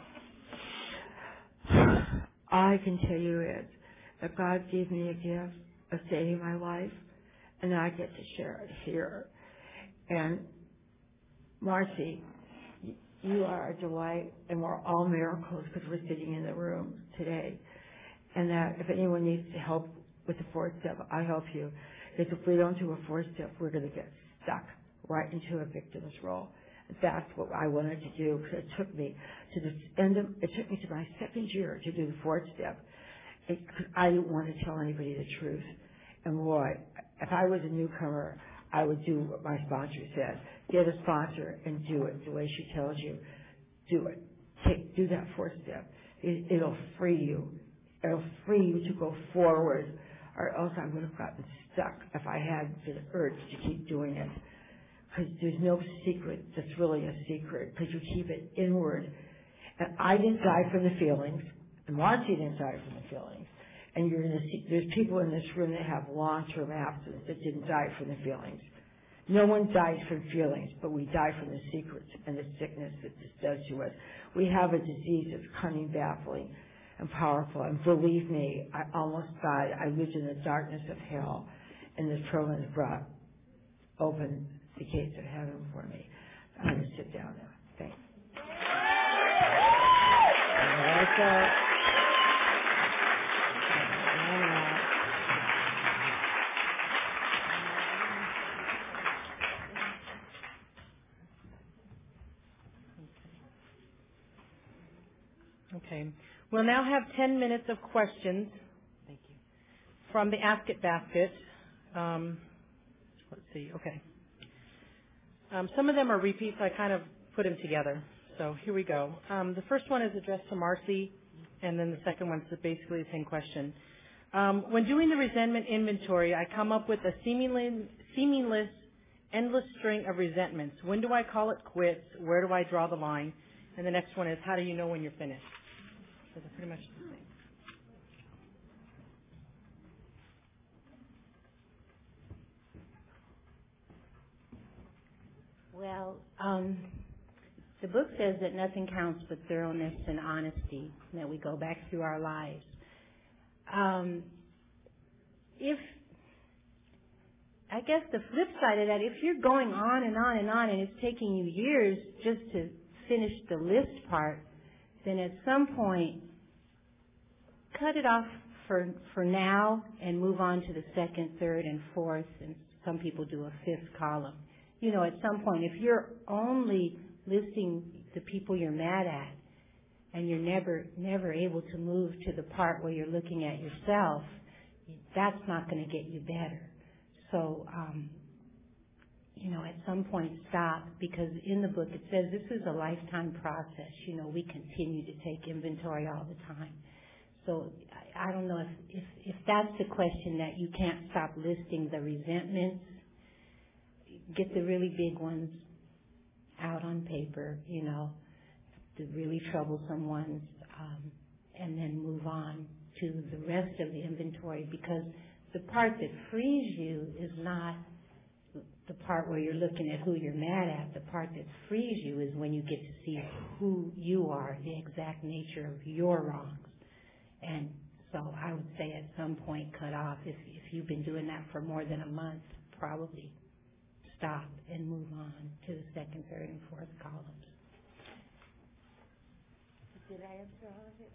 All I can tell you is that God gave me a gift of saving my life, and I get to share it here. And Marcy, you are a delight, and we're all miracles because we're sitting in the room today. And that if anyone needs to help with the fourth step, I help you. Because if we don't do a fourth step, we're going to get stuck right into a victim's role. That's what I wanted to do because it took me to the end of, it took me to my second year to do the fourth step. It, I didn't want to tell anybody the truth. And boy, if I was a newcomer, I would do what my sponsor said. Get a sponsor and do it the way she tells you. Do it. Take, do that fourth step. It, it'll free you. It'll free you to go forward or else I would have gotten stuck if I had the urge to keep doing it because there's no secret that's really a secret because you keep it inward. And I didn't die from the feelings, and Marcy didn't die from the feelings. And you're gonna see, there's people in this room that have long-term absence that didn't die from the feelings. No one dies from feelings, but we die from the secrets and the sickness that this does to us. We have a disease that's cunning, baffling, and powerful. And believe me, I almost died. I lived in the darkness of hell, and this program brought open the gates of heaven for me. I'm going to sit down now. Thanks. Okay. We'll now have 10 minutes of questions Thank you. from the Ask It basket. Um, let's see. Okay. Um, some of them are repeats. I kind of put them together. So here we go. Um, the first one is addressed to Marcy, and then the second one is basically the same question. Um, when doing the resentment inventory, I come up with a seemingly, seamless, endless string of resentments. When do I call it quits? Where do I draw the line? And the next one is, how do you know when you're finished? So they're pretty much the same. Well, um, the book says that nothing counts but thoroughness and honesty, and that we go back through our lives. Um, if I guess the flip side of that, if you're going on and on and on, and it's taking you years just to finish the list part, then at some point, cut it off for for now and move on to the second, third, and fourth, and some people do a fifth column you know, at some point, if you're only listing the people you're mad at and you're never, never able to move to the part where you're looking at yourself, that's not going to get you better. So, um, you know, at some point stop because in the book it says this is a lifetime process. You know, we continue to take inventory all the time. So I, don't know if, if, if that's the question that you can't stop listing the resentments get the really big ones out on paper, you know, the really troublesome ones, um, and then move on to the rest of the inventory because the part that frees you is not the part where you're looking at who you're mad at. The part that frees you is when you get to see who you are, the exact nature of your wrongs. And so I would say at some point cut off. If, if you've been doing that for more than a month, probably stop and move on to the second, third, and fourth columns. Did I answer all of it?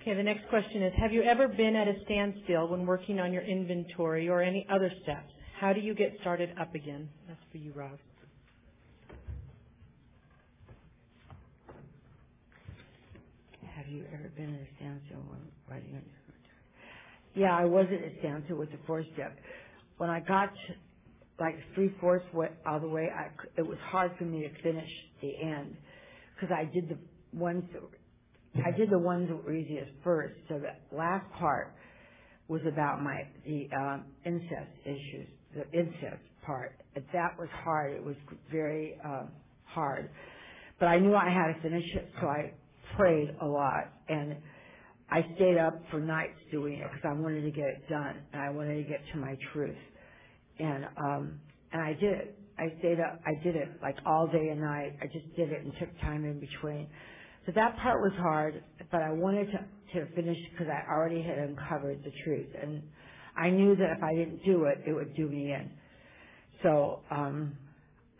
Okay, the next question is, have you ever been at a standstill when working on your inventory or any other steps? How do you get started up again? That's for you, Roz. Have you ever been at a standstill when writing on your inventory? Yeah, I was at a standstill with the fourth step. When I got like three fourths way all the way. It was hard for me to finish the end because I did the ones I did the ones that were easiest first. So the last part was about my the um, incest issues, the incest part. That was hard. It was very um, hard, but I knew I had to finish it, so I prayed a lot and. I stayed up for nights doing it because I wanted to get it done and I wanted to get to my truth and um and I did it. I stayed up. I did it like all day and night. I just did it and took time in between. So that part was hard, but I wanted to to finish because I already had uncovered the truth, and I knew that if I didn't do it, it would do me in. So um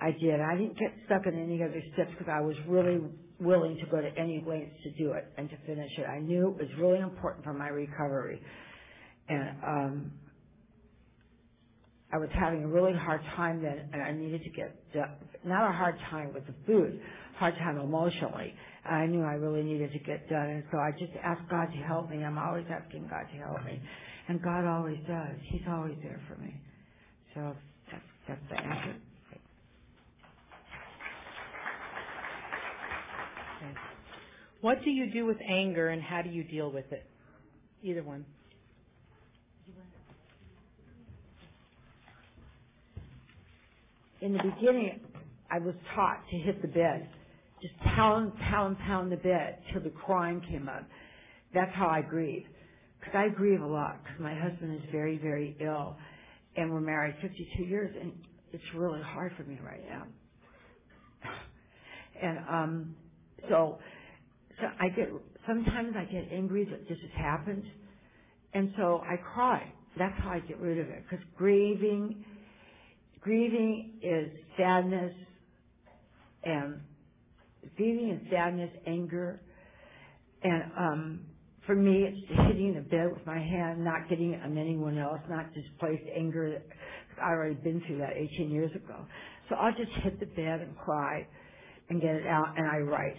I did. I didn't get stuck in any other steps because I was really willing to go to any lengths to do it and to finish it. I knew it was really important for my recovery, and um I was having a really hard time then, and I needed to get. Not a hard time with the food, hard time emotionally. And I knew I really needed to get done, and so I just asked God to help me. I'm always asking God to help me, and God always does. He's always there for me. So that's that's the answer. What do you do with anger and how do you deal with it? Either one. In the beginning, I was taught to hit the bed, just pound, pound, pound the bed till the crying came up. That's how I grieve. Because I grieve a lot because my husband is very, very ill and we're married 52 years and it's really hard for me right now. And, um, so, so I get, sometimes I get angry that this has happened and so I cry. That's how I get rid of it because grieving, grieving is sadness and grieving is sadness, anger, and um, for me, it's hitting the bed with my hand, not getting it on anyone else, not displaced anger. I've already been through that 18 years ago. So I'll just hit the bed and cry and get it out, and I write.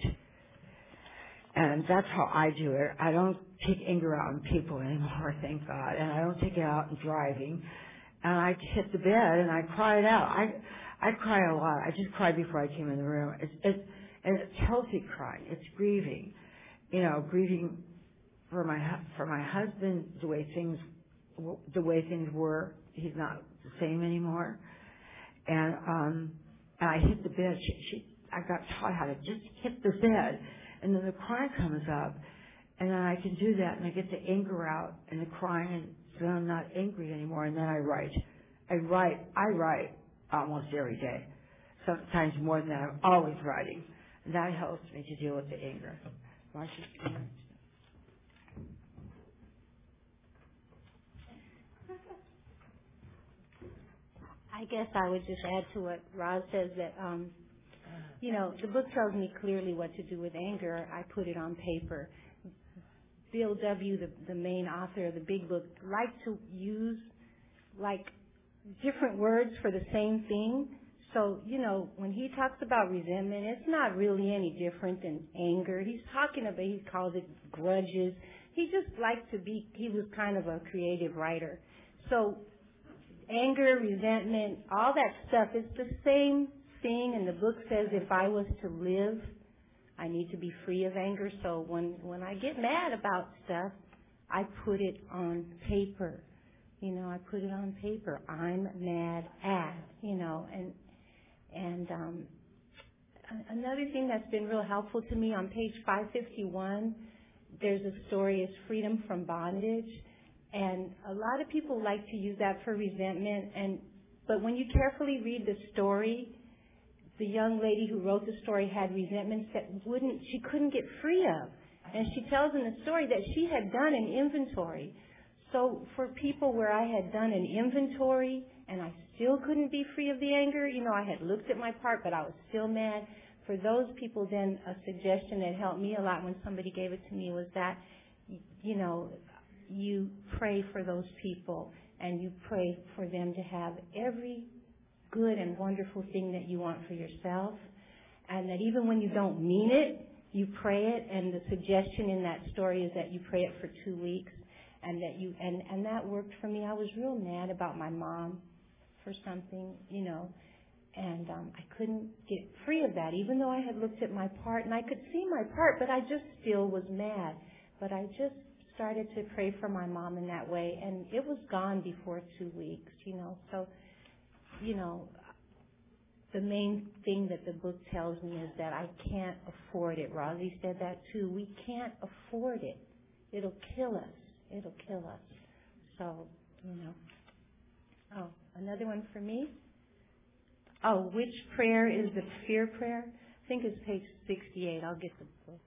And that's how I do it. I don't take anger out on people anymore, thank God. And I don't take it out in driving. And I hit the bed and I it out. I I cry a lot. I just cried before I came in the room. It's it's and it's healthy crying. It's grieving, you know, grieving for my for my husband the way things the way things were. He's not the same anymore. And um and I hit the bed. She, she I got taught how to just hit the bed, and then the crying comes up, and then I can do that, and I get the anger out and the crying, and so I'm not angry anymore. And then I write. I write. I write almost every day. Sometimes more than that. I'm always writing. And that helps me to deal with the anger. Marcia? I guess I would just add to what Roz says that, um, you know, the book tells me clearly what to do with anger. I put it on paper. Bill W., the, the main author of the big book, liked to use like different words for the same thing. So, you know, when he talks about resentment, it's not really any different than anger. He's talking about, he calls it grudges. He just liked to be, he was kind of a creative writer. So anger, resentment, all that stuff is the same thing. And the book says if I was to live, I need to be free of anger. So when when I get mad about stuff, I put it on paper. You know, I put it on paper. I'm mad at. You know, and and um, another thing that's been real helpful to me on page 551, there's a story is freedom from bondage. And a lot of people like to use that for resentment and but when you carefully read the story, the young lady who wrote the story had resentments that wouldn't she couldn't get free of. And she tells in the story that she had done an inventory. So for people where I had done an inventory and I still couldn't be free of the anger, you know, I had looked at my part but I was still mad. For those people then a suggestion that helped me a lot when somebody gave it to me was that you know, you pray for those people and you pray for them to have every good and wonderful thing that you want for yourself. And that even when you don't mean it, you pray it. And the suggestion in that story is that you pray it for two weeks. And that you, and, and that worked for me. I was real mad about my mom. for something, you know, and um, I couldn't get free of that, even though I had looked at my part and I could see my part, but I just still was mad. But I just started to pray for my mom in that way, and it was gone before two weeks, you know. So, you know, the main thing that the book tells me is that I can't afford it. Rosie said that too. We can't afford it. It'll kill us. It'll kill us. So, you know. Oh, another one for me? Oh, which prayer is the fear prayer? I think it's page 68. I'll get the book.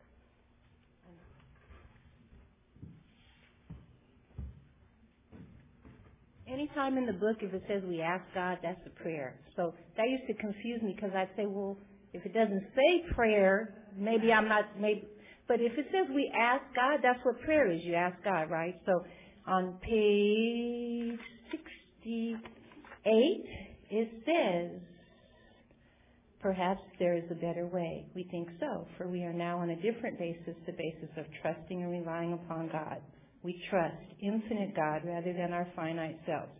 Anytime in the book, if it says we ask God, that's a prayer. So that used to confuse me because I'd say, well, if it doesn't say prayer, maybe I'm not, maybe, but if it says we ask God, that's what prayer is. You ask God, right? So on page 68, it says, perhaps there is a better way. We think so, for we are now on a different basis, the basis of trusting and relying upon God. We trust infinite God rather than our finite selves.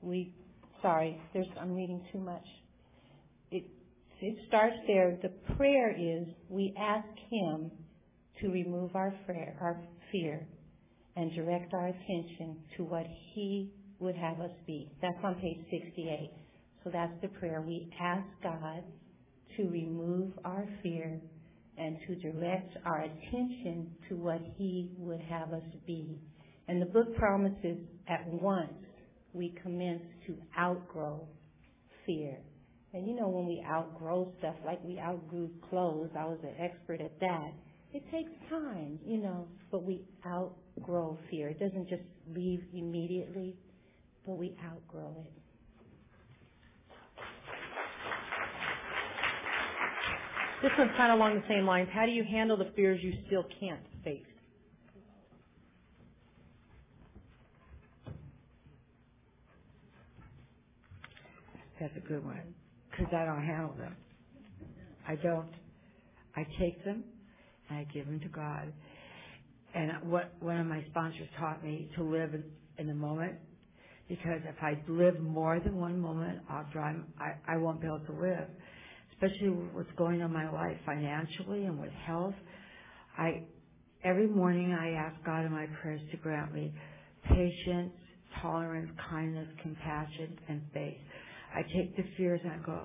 We, sorry, I'm reading too much. It, it starts there. The prayer is we ask Him to remove our fear, our fear and direct our attention to what He would have us be. That's on page 68. So that's the prayer. We ask God to remove our fear and to direct our attention to what He would have us be. And the book promises at once we commence to outgrow fear. And you know, when we outgrow stuff, like we outgrew clothes, I was an expert at that. It takes time, you know, but we outgrow fear. It doesn't just leave immediately, but we outgrow it. This one's kind of along the same lines. How do you handle the fears you still can't face? That's a good one. Because I don't handle them. I don't. I take them and I give them to God. And what one of my sponsors taught me to live in, in the moment, because if I live more than one moment, I'll drive. I, I won't be able to live especially what's going on in my life financially and with health. I every morning I ask God in my prayers to grant me patience, tolerance, kindness, compassion, and faith. I take the fears and I go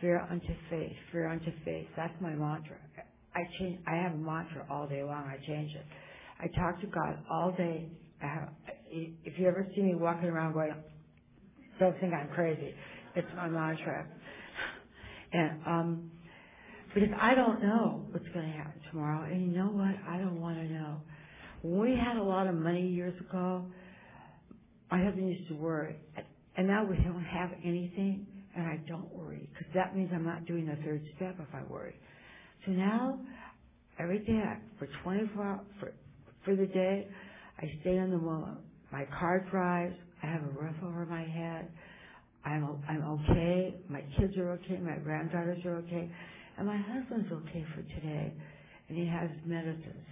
fear unto faith, fear unto faith. That's my mantra. I change. I have a mantra all day long. I change it. I talk to God all day. I have, if you ever see me walking around going, don't think I'm crazy. It's my mantra. And um, because I don't know what's going to happen tomorrow, and you know what? I don't want to know. When we had a lot of money years ago, my husband used to worry, and now we don't have anything, and I don't worry because that means I'm not doing the third step if I worry. So now, every day for 24 hours for for the day, I stay in the moment. My car drives. I have a roof over my head. I'm I'm okay. My kids are okay. My granddaughters are okay, and my husband's okay for today, and he has medicines.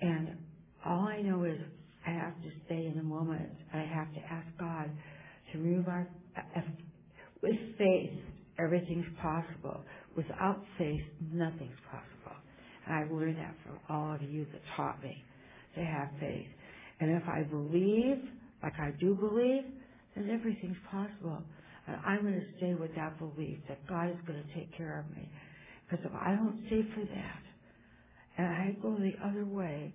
And all I know is I have to stay in the moment. I have to ask God to remove our. Uh, with faith, everything's possible. Without faith, nothing's possible. And I've learned that from all of you that taught me to have faith. And if I believe, like I do believe, then everything's possible. And I'm going to stay with that belief that God is going to take care of me. Because if I don't stay for that, and I go the other way,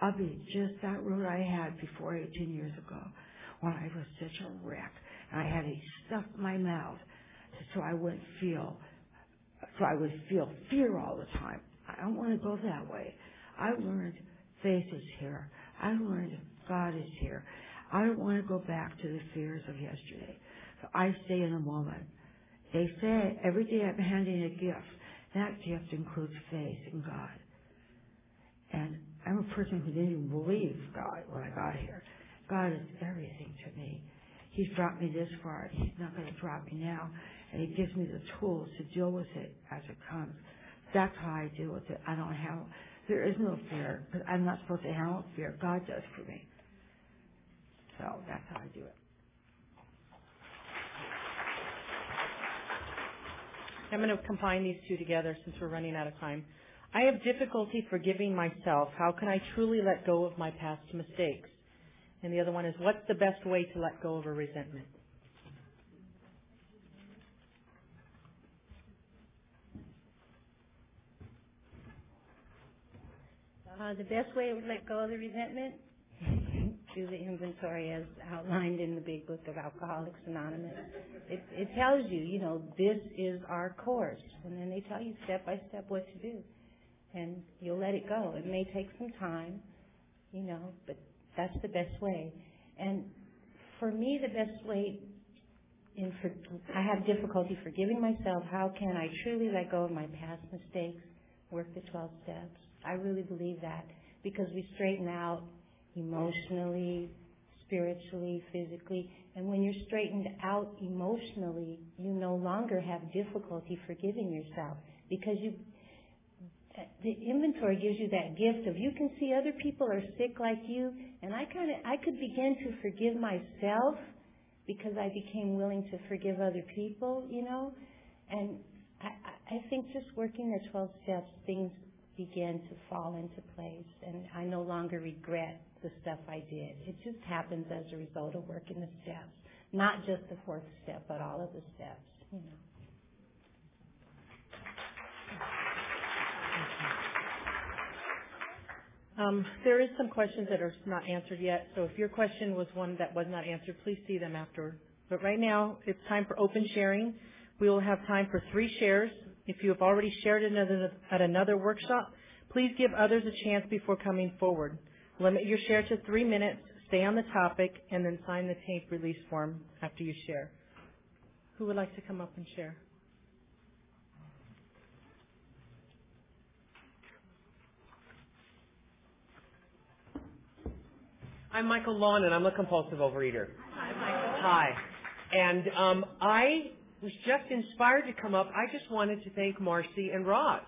I'll be just that road I had before 18 years ago when I was such a wreck. And I had to stuff my mouth so I wouldn't feel, so I would feel fear all the time. I don't want to go that way. I learned faith is here. I learned God is here. I don't want to go back to the fears of yesterday. So I stay in the moment. They say every day I'm handing a gift. That gift includes faith in God. And I'm a person who didn't even believe God when I got here. God is everything to me. He's brought me this far. He's not going to drop me now. And He gives me the tools to deal with it as it comes. That's how I deal with it. I don't handle. There is no fear because I'm not supposed to handle fear. God does for me. So that's how I do it. I'm going to combine these two together since we're running out of time. I have difficulty forgiving myself. How can I truly let go of my past mistakes? And the other one is, what's the best way to let go of a resentment? Uh, the best way to let go of the resentment do the inventory as outlined in the big book of Alcoholics Anonymous. It, it tells you, you know, this is our course. And then they tell you step by step what to do. And you'll let it go. It may take some time, you know, but that's the best way. And for me, the best way in for, I have difficulty forgiving myself. How can I truly let go of my past mistakes? Work the 12 steps. I really believe that because we straighten out emotionally, spiritually, physically. And when you're straightened out emotionally, you no longer have difficulty forgiving yourself because you the inventory gives you that gift of you can see other people are sick like you and I kind of I could begin to forgive myself because I became willing to forgive other people, you know? And I, I think just working the 12 steps, things begin to fall into place and I no longer regret the stuff I did. It just happens as a result of working the steps. Not just the fourth step, but all of the steps, you know. Um, there is some questions that are not answered yet, so if your question was one that was not answered, please see them after. But right now, it's time for open sharing. We will have time for three shares. If you have already shared another, at another workshop, please give others a chance before coming forward. Limit your share to three minutes, stay on the topic, and then sign the tape release form after you share. Who would like to come up and share? I'm Michael Lawn, and I'm a compulsive overeater. Hi, Michael. Hi. And um, I was just inspired to come up. I just wanted to thank Marcy and Roz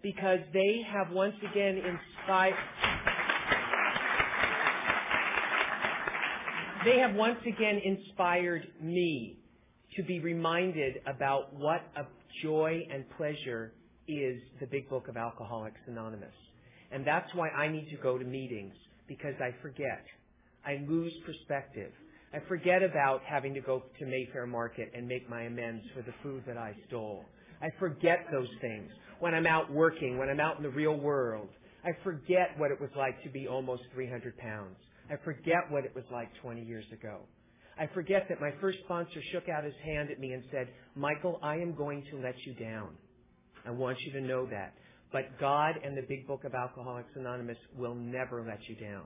because they have once again inspired. They have once again inspired me to be reminded about what a joy and pleasure is the Big Book of Alcoholics Anonymous. And that's why I need to go to meetings because I forget. I lose perspective. I forget about having to go to Mayfair Market and make my amends for the food that I stole. I forget those things when I'm out working, when I'm out in the real world. I forget what it was like to be almost 300 pounds. I forget what it was like 20 years ago. I forget that my first sponsor shook out his hand at me and said, Michael, I am going to let you down. I want you to know that. But God and the Big Book of Alcoholics Anonymous will never let you down.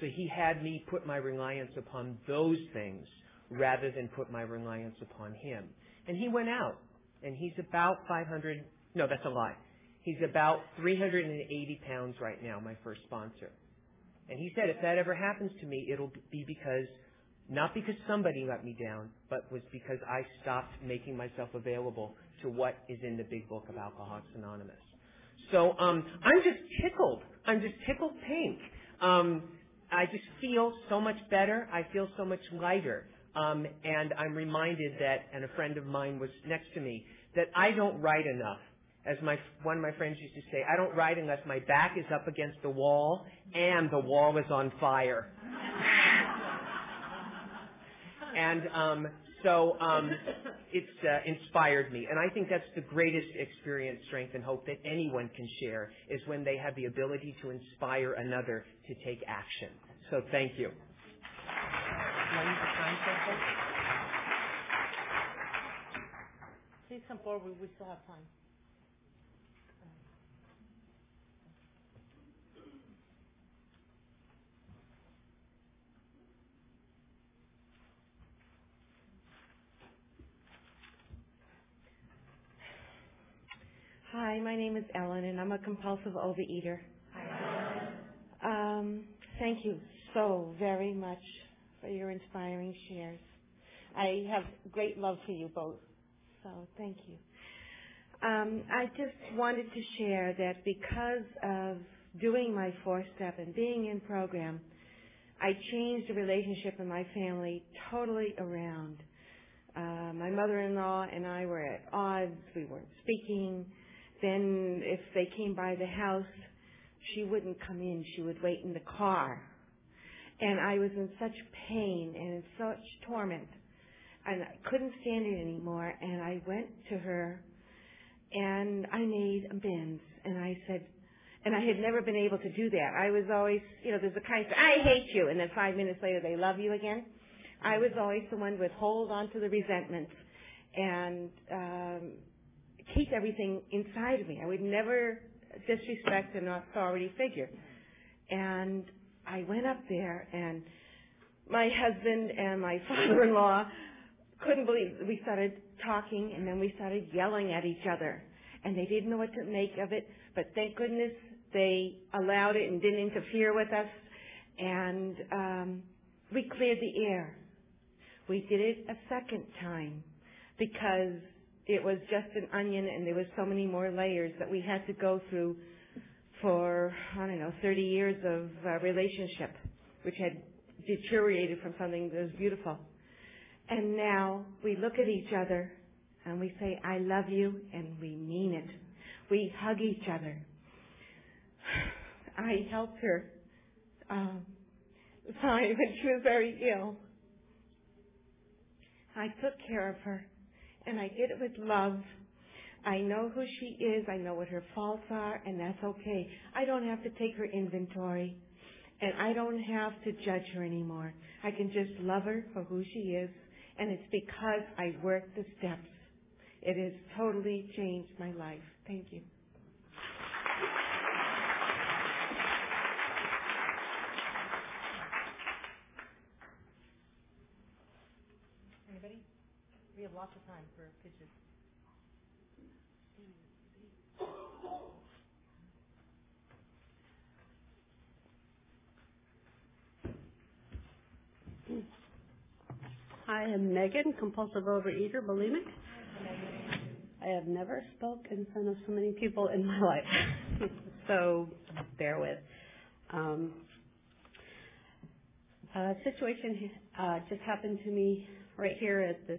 So he had me put my reliance upon those things rather than put my reliance upon him. And he went out and he's about 500, no, that's a lie. He's about 380 pounds right now, my first sponsor. And he said, if that ever happens to me, it'll be because, not because somebody let me down, but was because I stopped making myself available to what is in the big book of Alcoholics Anonymous. So, um, I'm just tickled. I'm just tickled pink. Um, I just feel so much better. I feel so much lighter. Um, and I'm reminded that, and a friend of mine was next to me, that I don't write enough as my one of my friends used to say, I don't write unless my back is up against the wall and the wall is on fire. and um, so um, it's uh, inspired me, and I think that's the greatest experience, strength, and hope that anyone can share is when they have the ability to inspire another to take action. So thank you. Please come forward. We still have time. Hi, my name is Ellen, and I'm a compulsive overeater. Um, thank you so very much for your inspiring shares. I have great love for you both, so thank you. Um, I just wanted to share that because of doing my four step and being in program, I changed the relationship in my family totally around. Uh, my mother-in-law and I were at odds. We weren't speaking. Then if they came by the house, she wouldn't come in. She would wait in the car. And I was in such pain and in such torment. And I couldn't stand it anymore. And I went to her and I made amends. And I said, and I had never been able to do that. I was always, you know, there's a kind of, I hate you. And then five minutes later they love you again. I was always the one would hold on to the resentments and um, keep everything inside of me. I would never disrespect an authority figure. And I went up there and my husband and my father-in-law couldn't believe we started talking and then we started yelling at each other and they didn't know what to make of it but thank goodness they allowed it and didn't interfere with us and um we cleared the air we did it a second time because it was just an onion and there was so many more layers that we had to go through for, I don't know, 30 years of uh, relationship, which had deteriorated from something that was beautiful. And now we look at each other and we say, I love you, and we mean it. We hug each other. I helped her um, fine when she was very ill. I took care of her, and I did it with love. I know who she is. I know what her faults are, and that's okay. I don't have to take her inventory, and I don't have to judge her anymore. I can just love her for who she is, and it's because I worked the steps. It has totally changed my life. Thank you. Anybody? We have lots of time for pitches. I am Megan, compulsive overeater, bulimic. I have never spoke in front of so many people in my life, so bear with. Um, a situation uh, just happened to me right here at this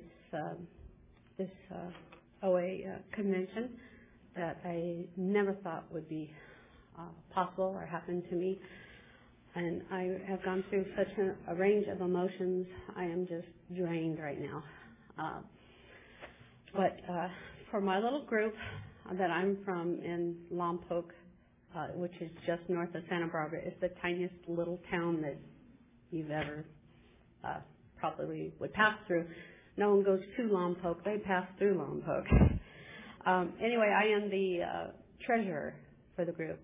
this uh, OA uh, convention that I never thought would be uh, possible or happen to me and I have gone through such a, a range of emotions. I am just drained right now. Uh, but uh, for my little group that I'm from in Lompoc, uh, which is just north of Santa Barbara, it's the tiniest little town that you've ever uh, probably would pass through. No one goes to Lompoc; they pass through Lompoc. Um, anyway, I am the uh, treasurer for the group,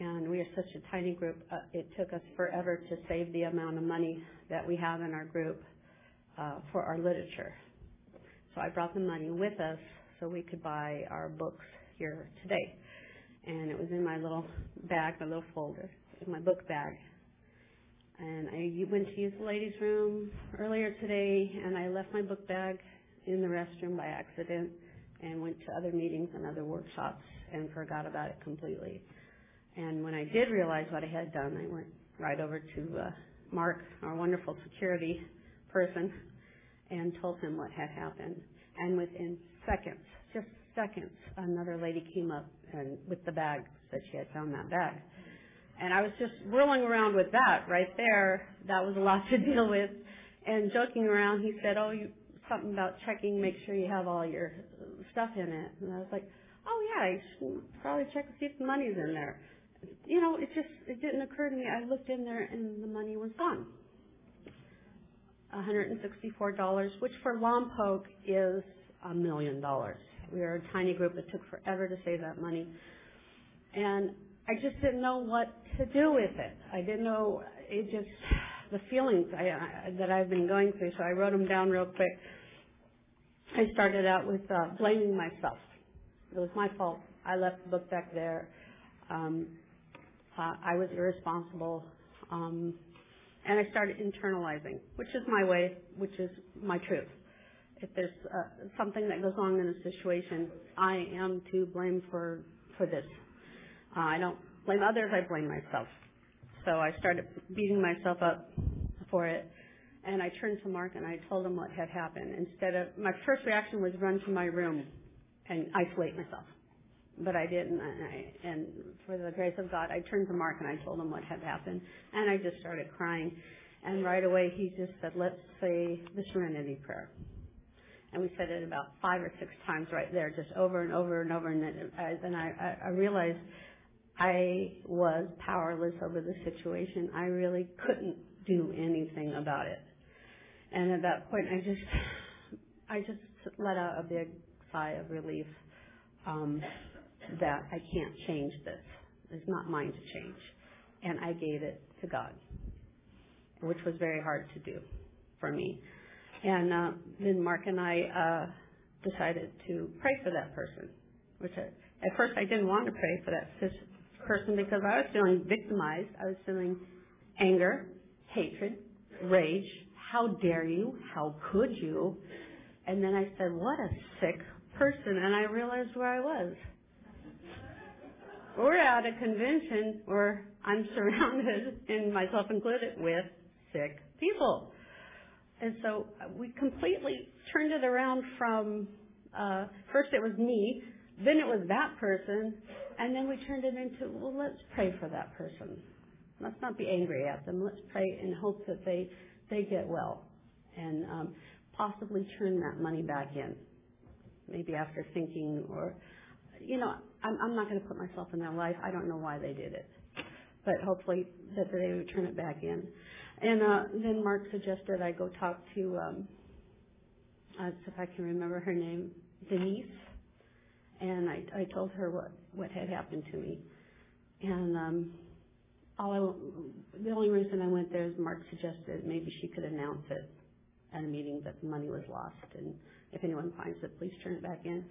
and we are such a tiny group. Uh, it took us forever to save the amount of money that we have in our group uh, for our literature. So I brought the money with us so we could buy our books here today. And it was in my little bag, my little folder, in my book bag. And I went to use the ladies' room earlier today, and I left my book bag in the restroom by accident and went to other meetings and other workshops and forgot about it completely. And when I did realize what I had done, I went right over to uh, Mark, our wonderful security person, and told him what had happened. And within seconds, just seconds, another lady came up and with the bag, said she had found that bag. And I was just whirling around with that right there. That was a lot to deal with. And joking around, he said, "Oh, you something about checking, make sure you have all your stuff in it." And I was like, "Oh yeah, I should probably check to see if the money's in there." you know, it just it didn't occur to me. I looked in there and the money was gone. $164, which for Lompoc is a million dollars. We are a tiny group. It took forever to save that money. And I just didn't know what to do with it. I didn't know, it just, the feelings I, I, that I've been going through, so I wrote them down real quick. I started out with uh, blaming myself. It was my fault. I left the book back there. Um, uh, I was irresponsible. Um, and I started internalizing, which is my way, which is my truth. If there's uh, something that goes wrong in a situation, I am to blame for for this. Uh, I don't blame others; I blame myself. So I started beating myself up for it, and I turned to Mark and I told him what had happened. Instead of my first reaction was run to my room and isolate myself, but I didn't. And, I, and for the grace of God, I turned to Mark and I told him what had happened, and I just started crying. And right away, he just said, "Let's say the Serenity Prayer." And we said it about five or six times right there, just over and over and over. And then I, I realized I was powerless over the situation. I really couldn't do anything about it. And at that point, I just, I just let out a big sigh of relief um, that I can't change this. It's not mine to change, and I gave it to God, which was very hard to do for me. And uh, then Mark and I uh, decided to pray for that person, which I, at first I didn't want to pray for that person because I was feeling victimized. I was feeling anger, hatred, rage. How dare you? How could you? And then I said, what a sick person. And I realized where I was. We're at a convention where I'm surrounded, and myself included, with sick people. And so we completely turned it around from, uh, first it was me, then it was that person, and then we turned it into, well, let's pray for that person. Let's not be angry at them. Let's pray and hope that they, they get well and um, possibly turn that money back in. Maybe after thinking or, you know, I'm, I'm not going to put myself in their life. I don't know why they did it. But hopefully that they would turn it back in. And uh, then Mark suggested I go talk to, um, uh, if I can remember her name, Denise. And I, I told her what, what had happened to me. And um, all I, the only reason I went there is Mark suggested maybe she could announce it at a meeting that the money was lost. And if anyone finds it, please turn it back in.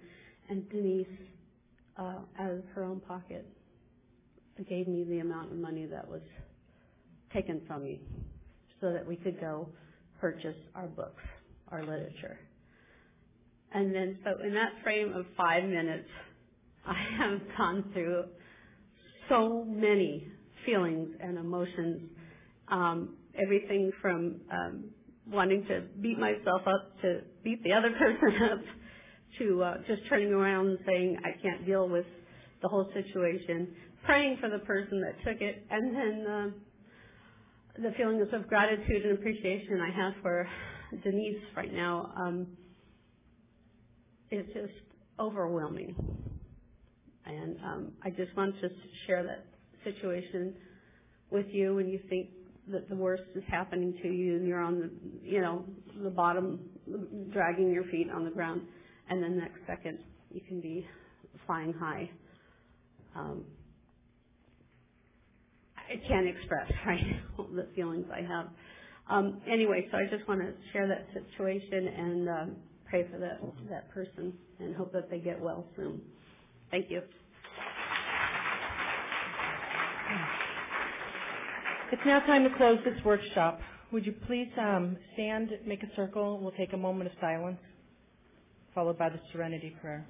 And Denise, uh, out of her own pocket, gave me the amount of money that was taken from me so that we could go purchase our books, our literature. And then, so in that frame of five minutes, I have gone through so many feelings and emotions. Um, everything from um, wanting to beat myself up to beat the other person up to uh, just turning around and saying I can't deal with the whole situation, praying for the person that took it, and then uh, the feelings of gratitude and appreciation I have for Denise right now um, is just overwhelming. And um, I just want to share that situation with you when you think that the worst is happening to you and you're on the, you know, the bottom, dragging your feet on the ground, and then next second you can be flying high. Um, I can't express right now the feelings I have. Um, anyway, so I just want to share that situation and um, pray for that that person and hope that they get well soon. Thank you. It's now time to close this workshop. Would you please um, stand, make a circle? We'll take a moment of silence, followed by the serenity prayer.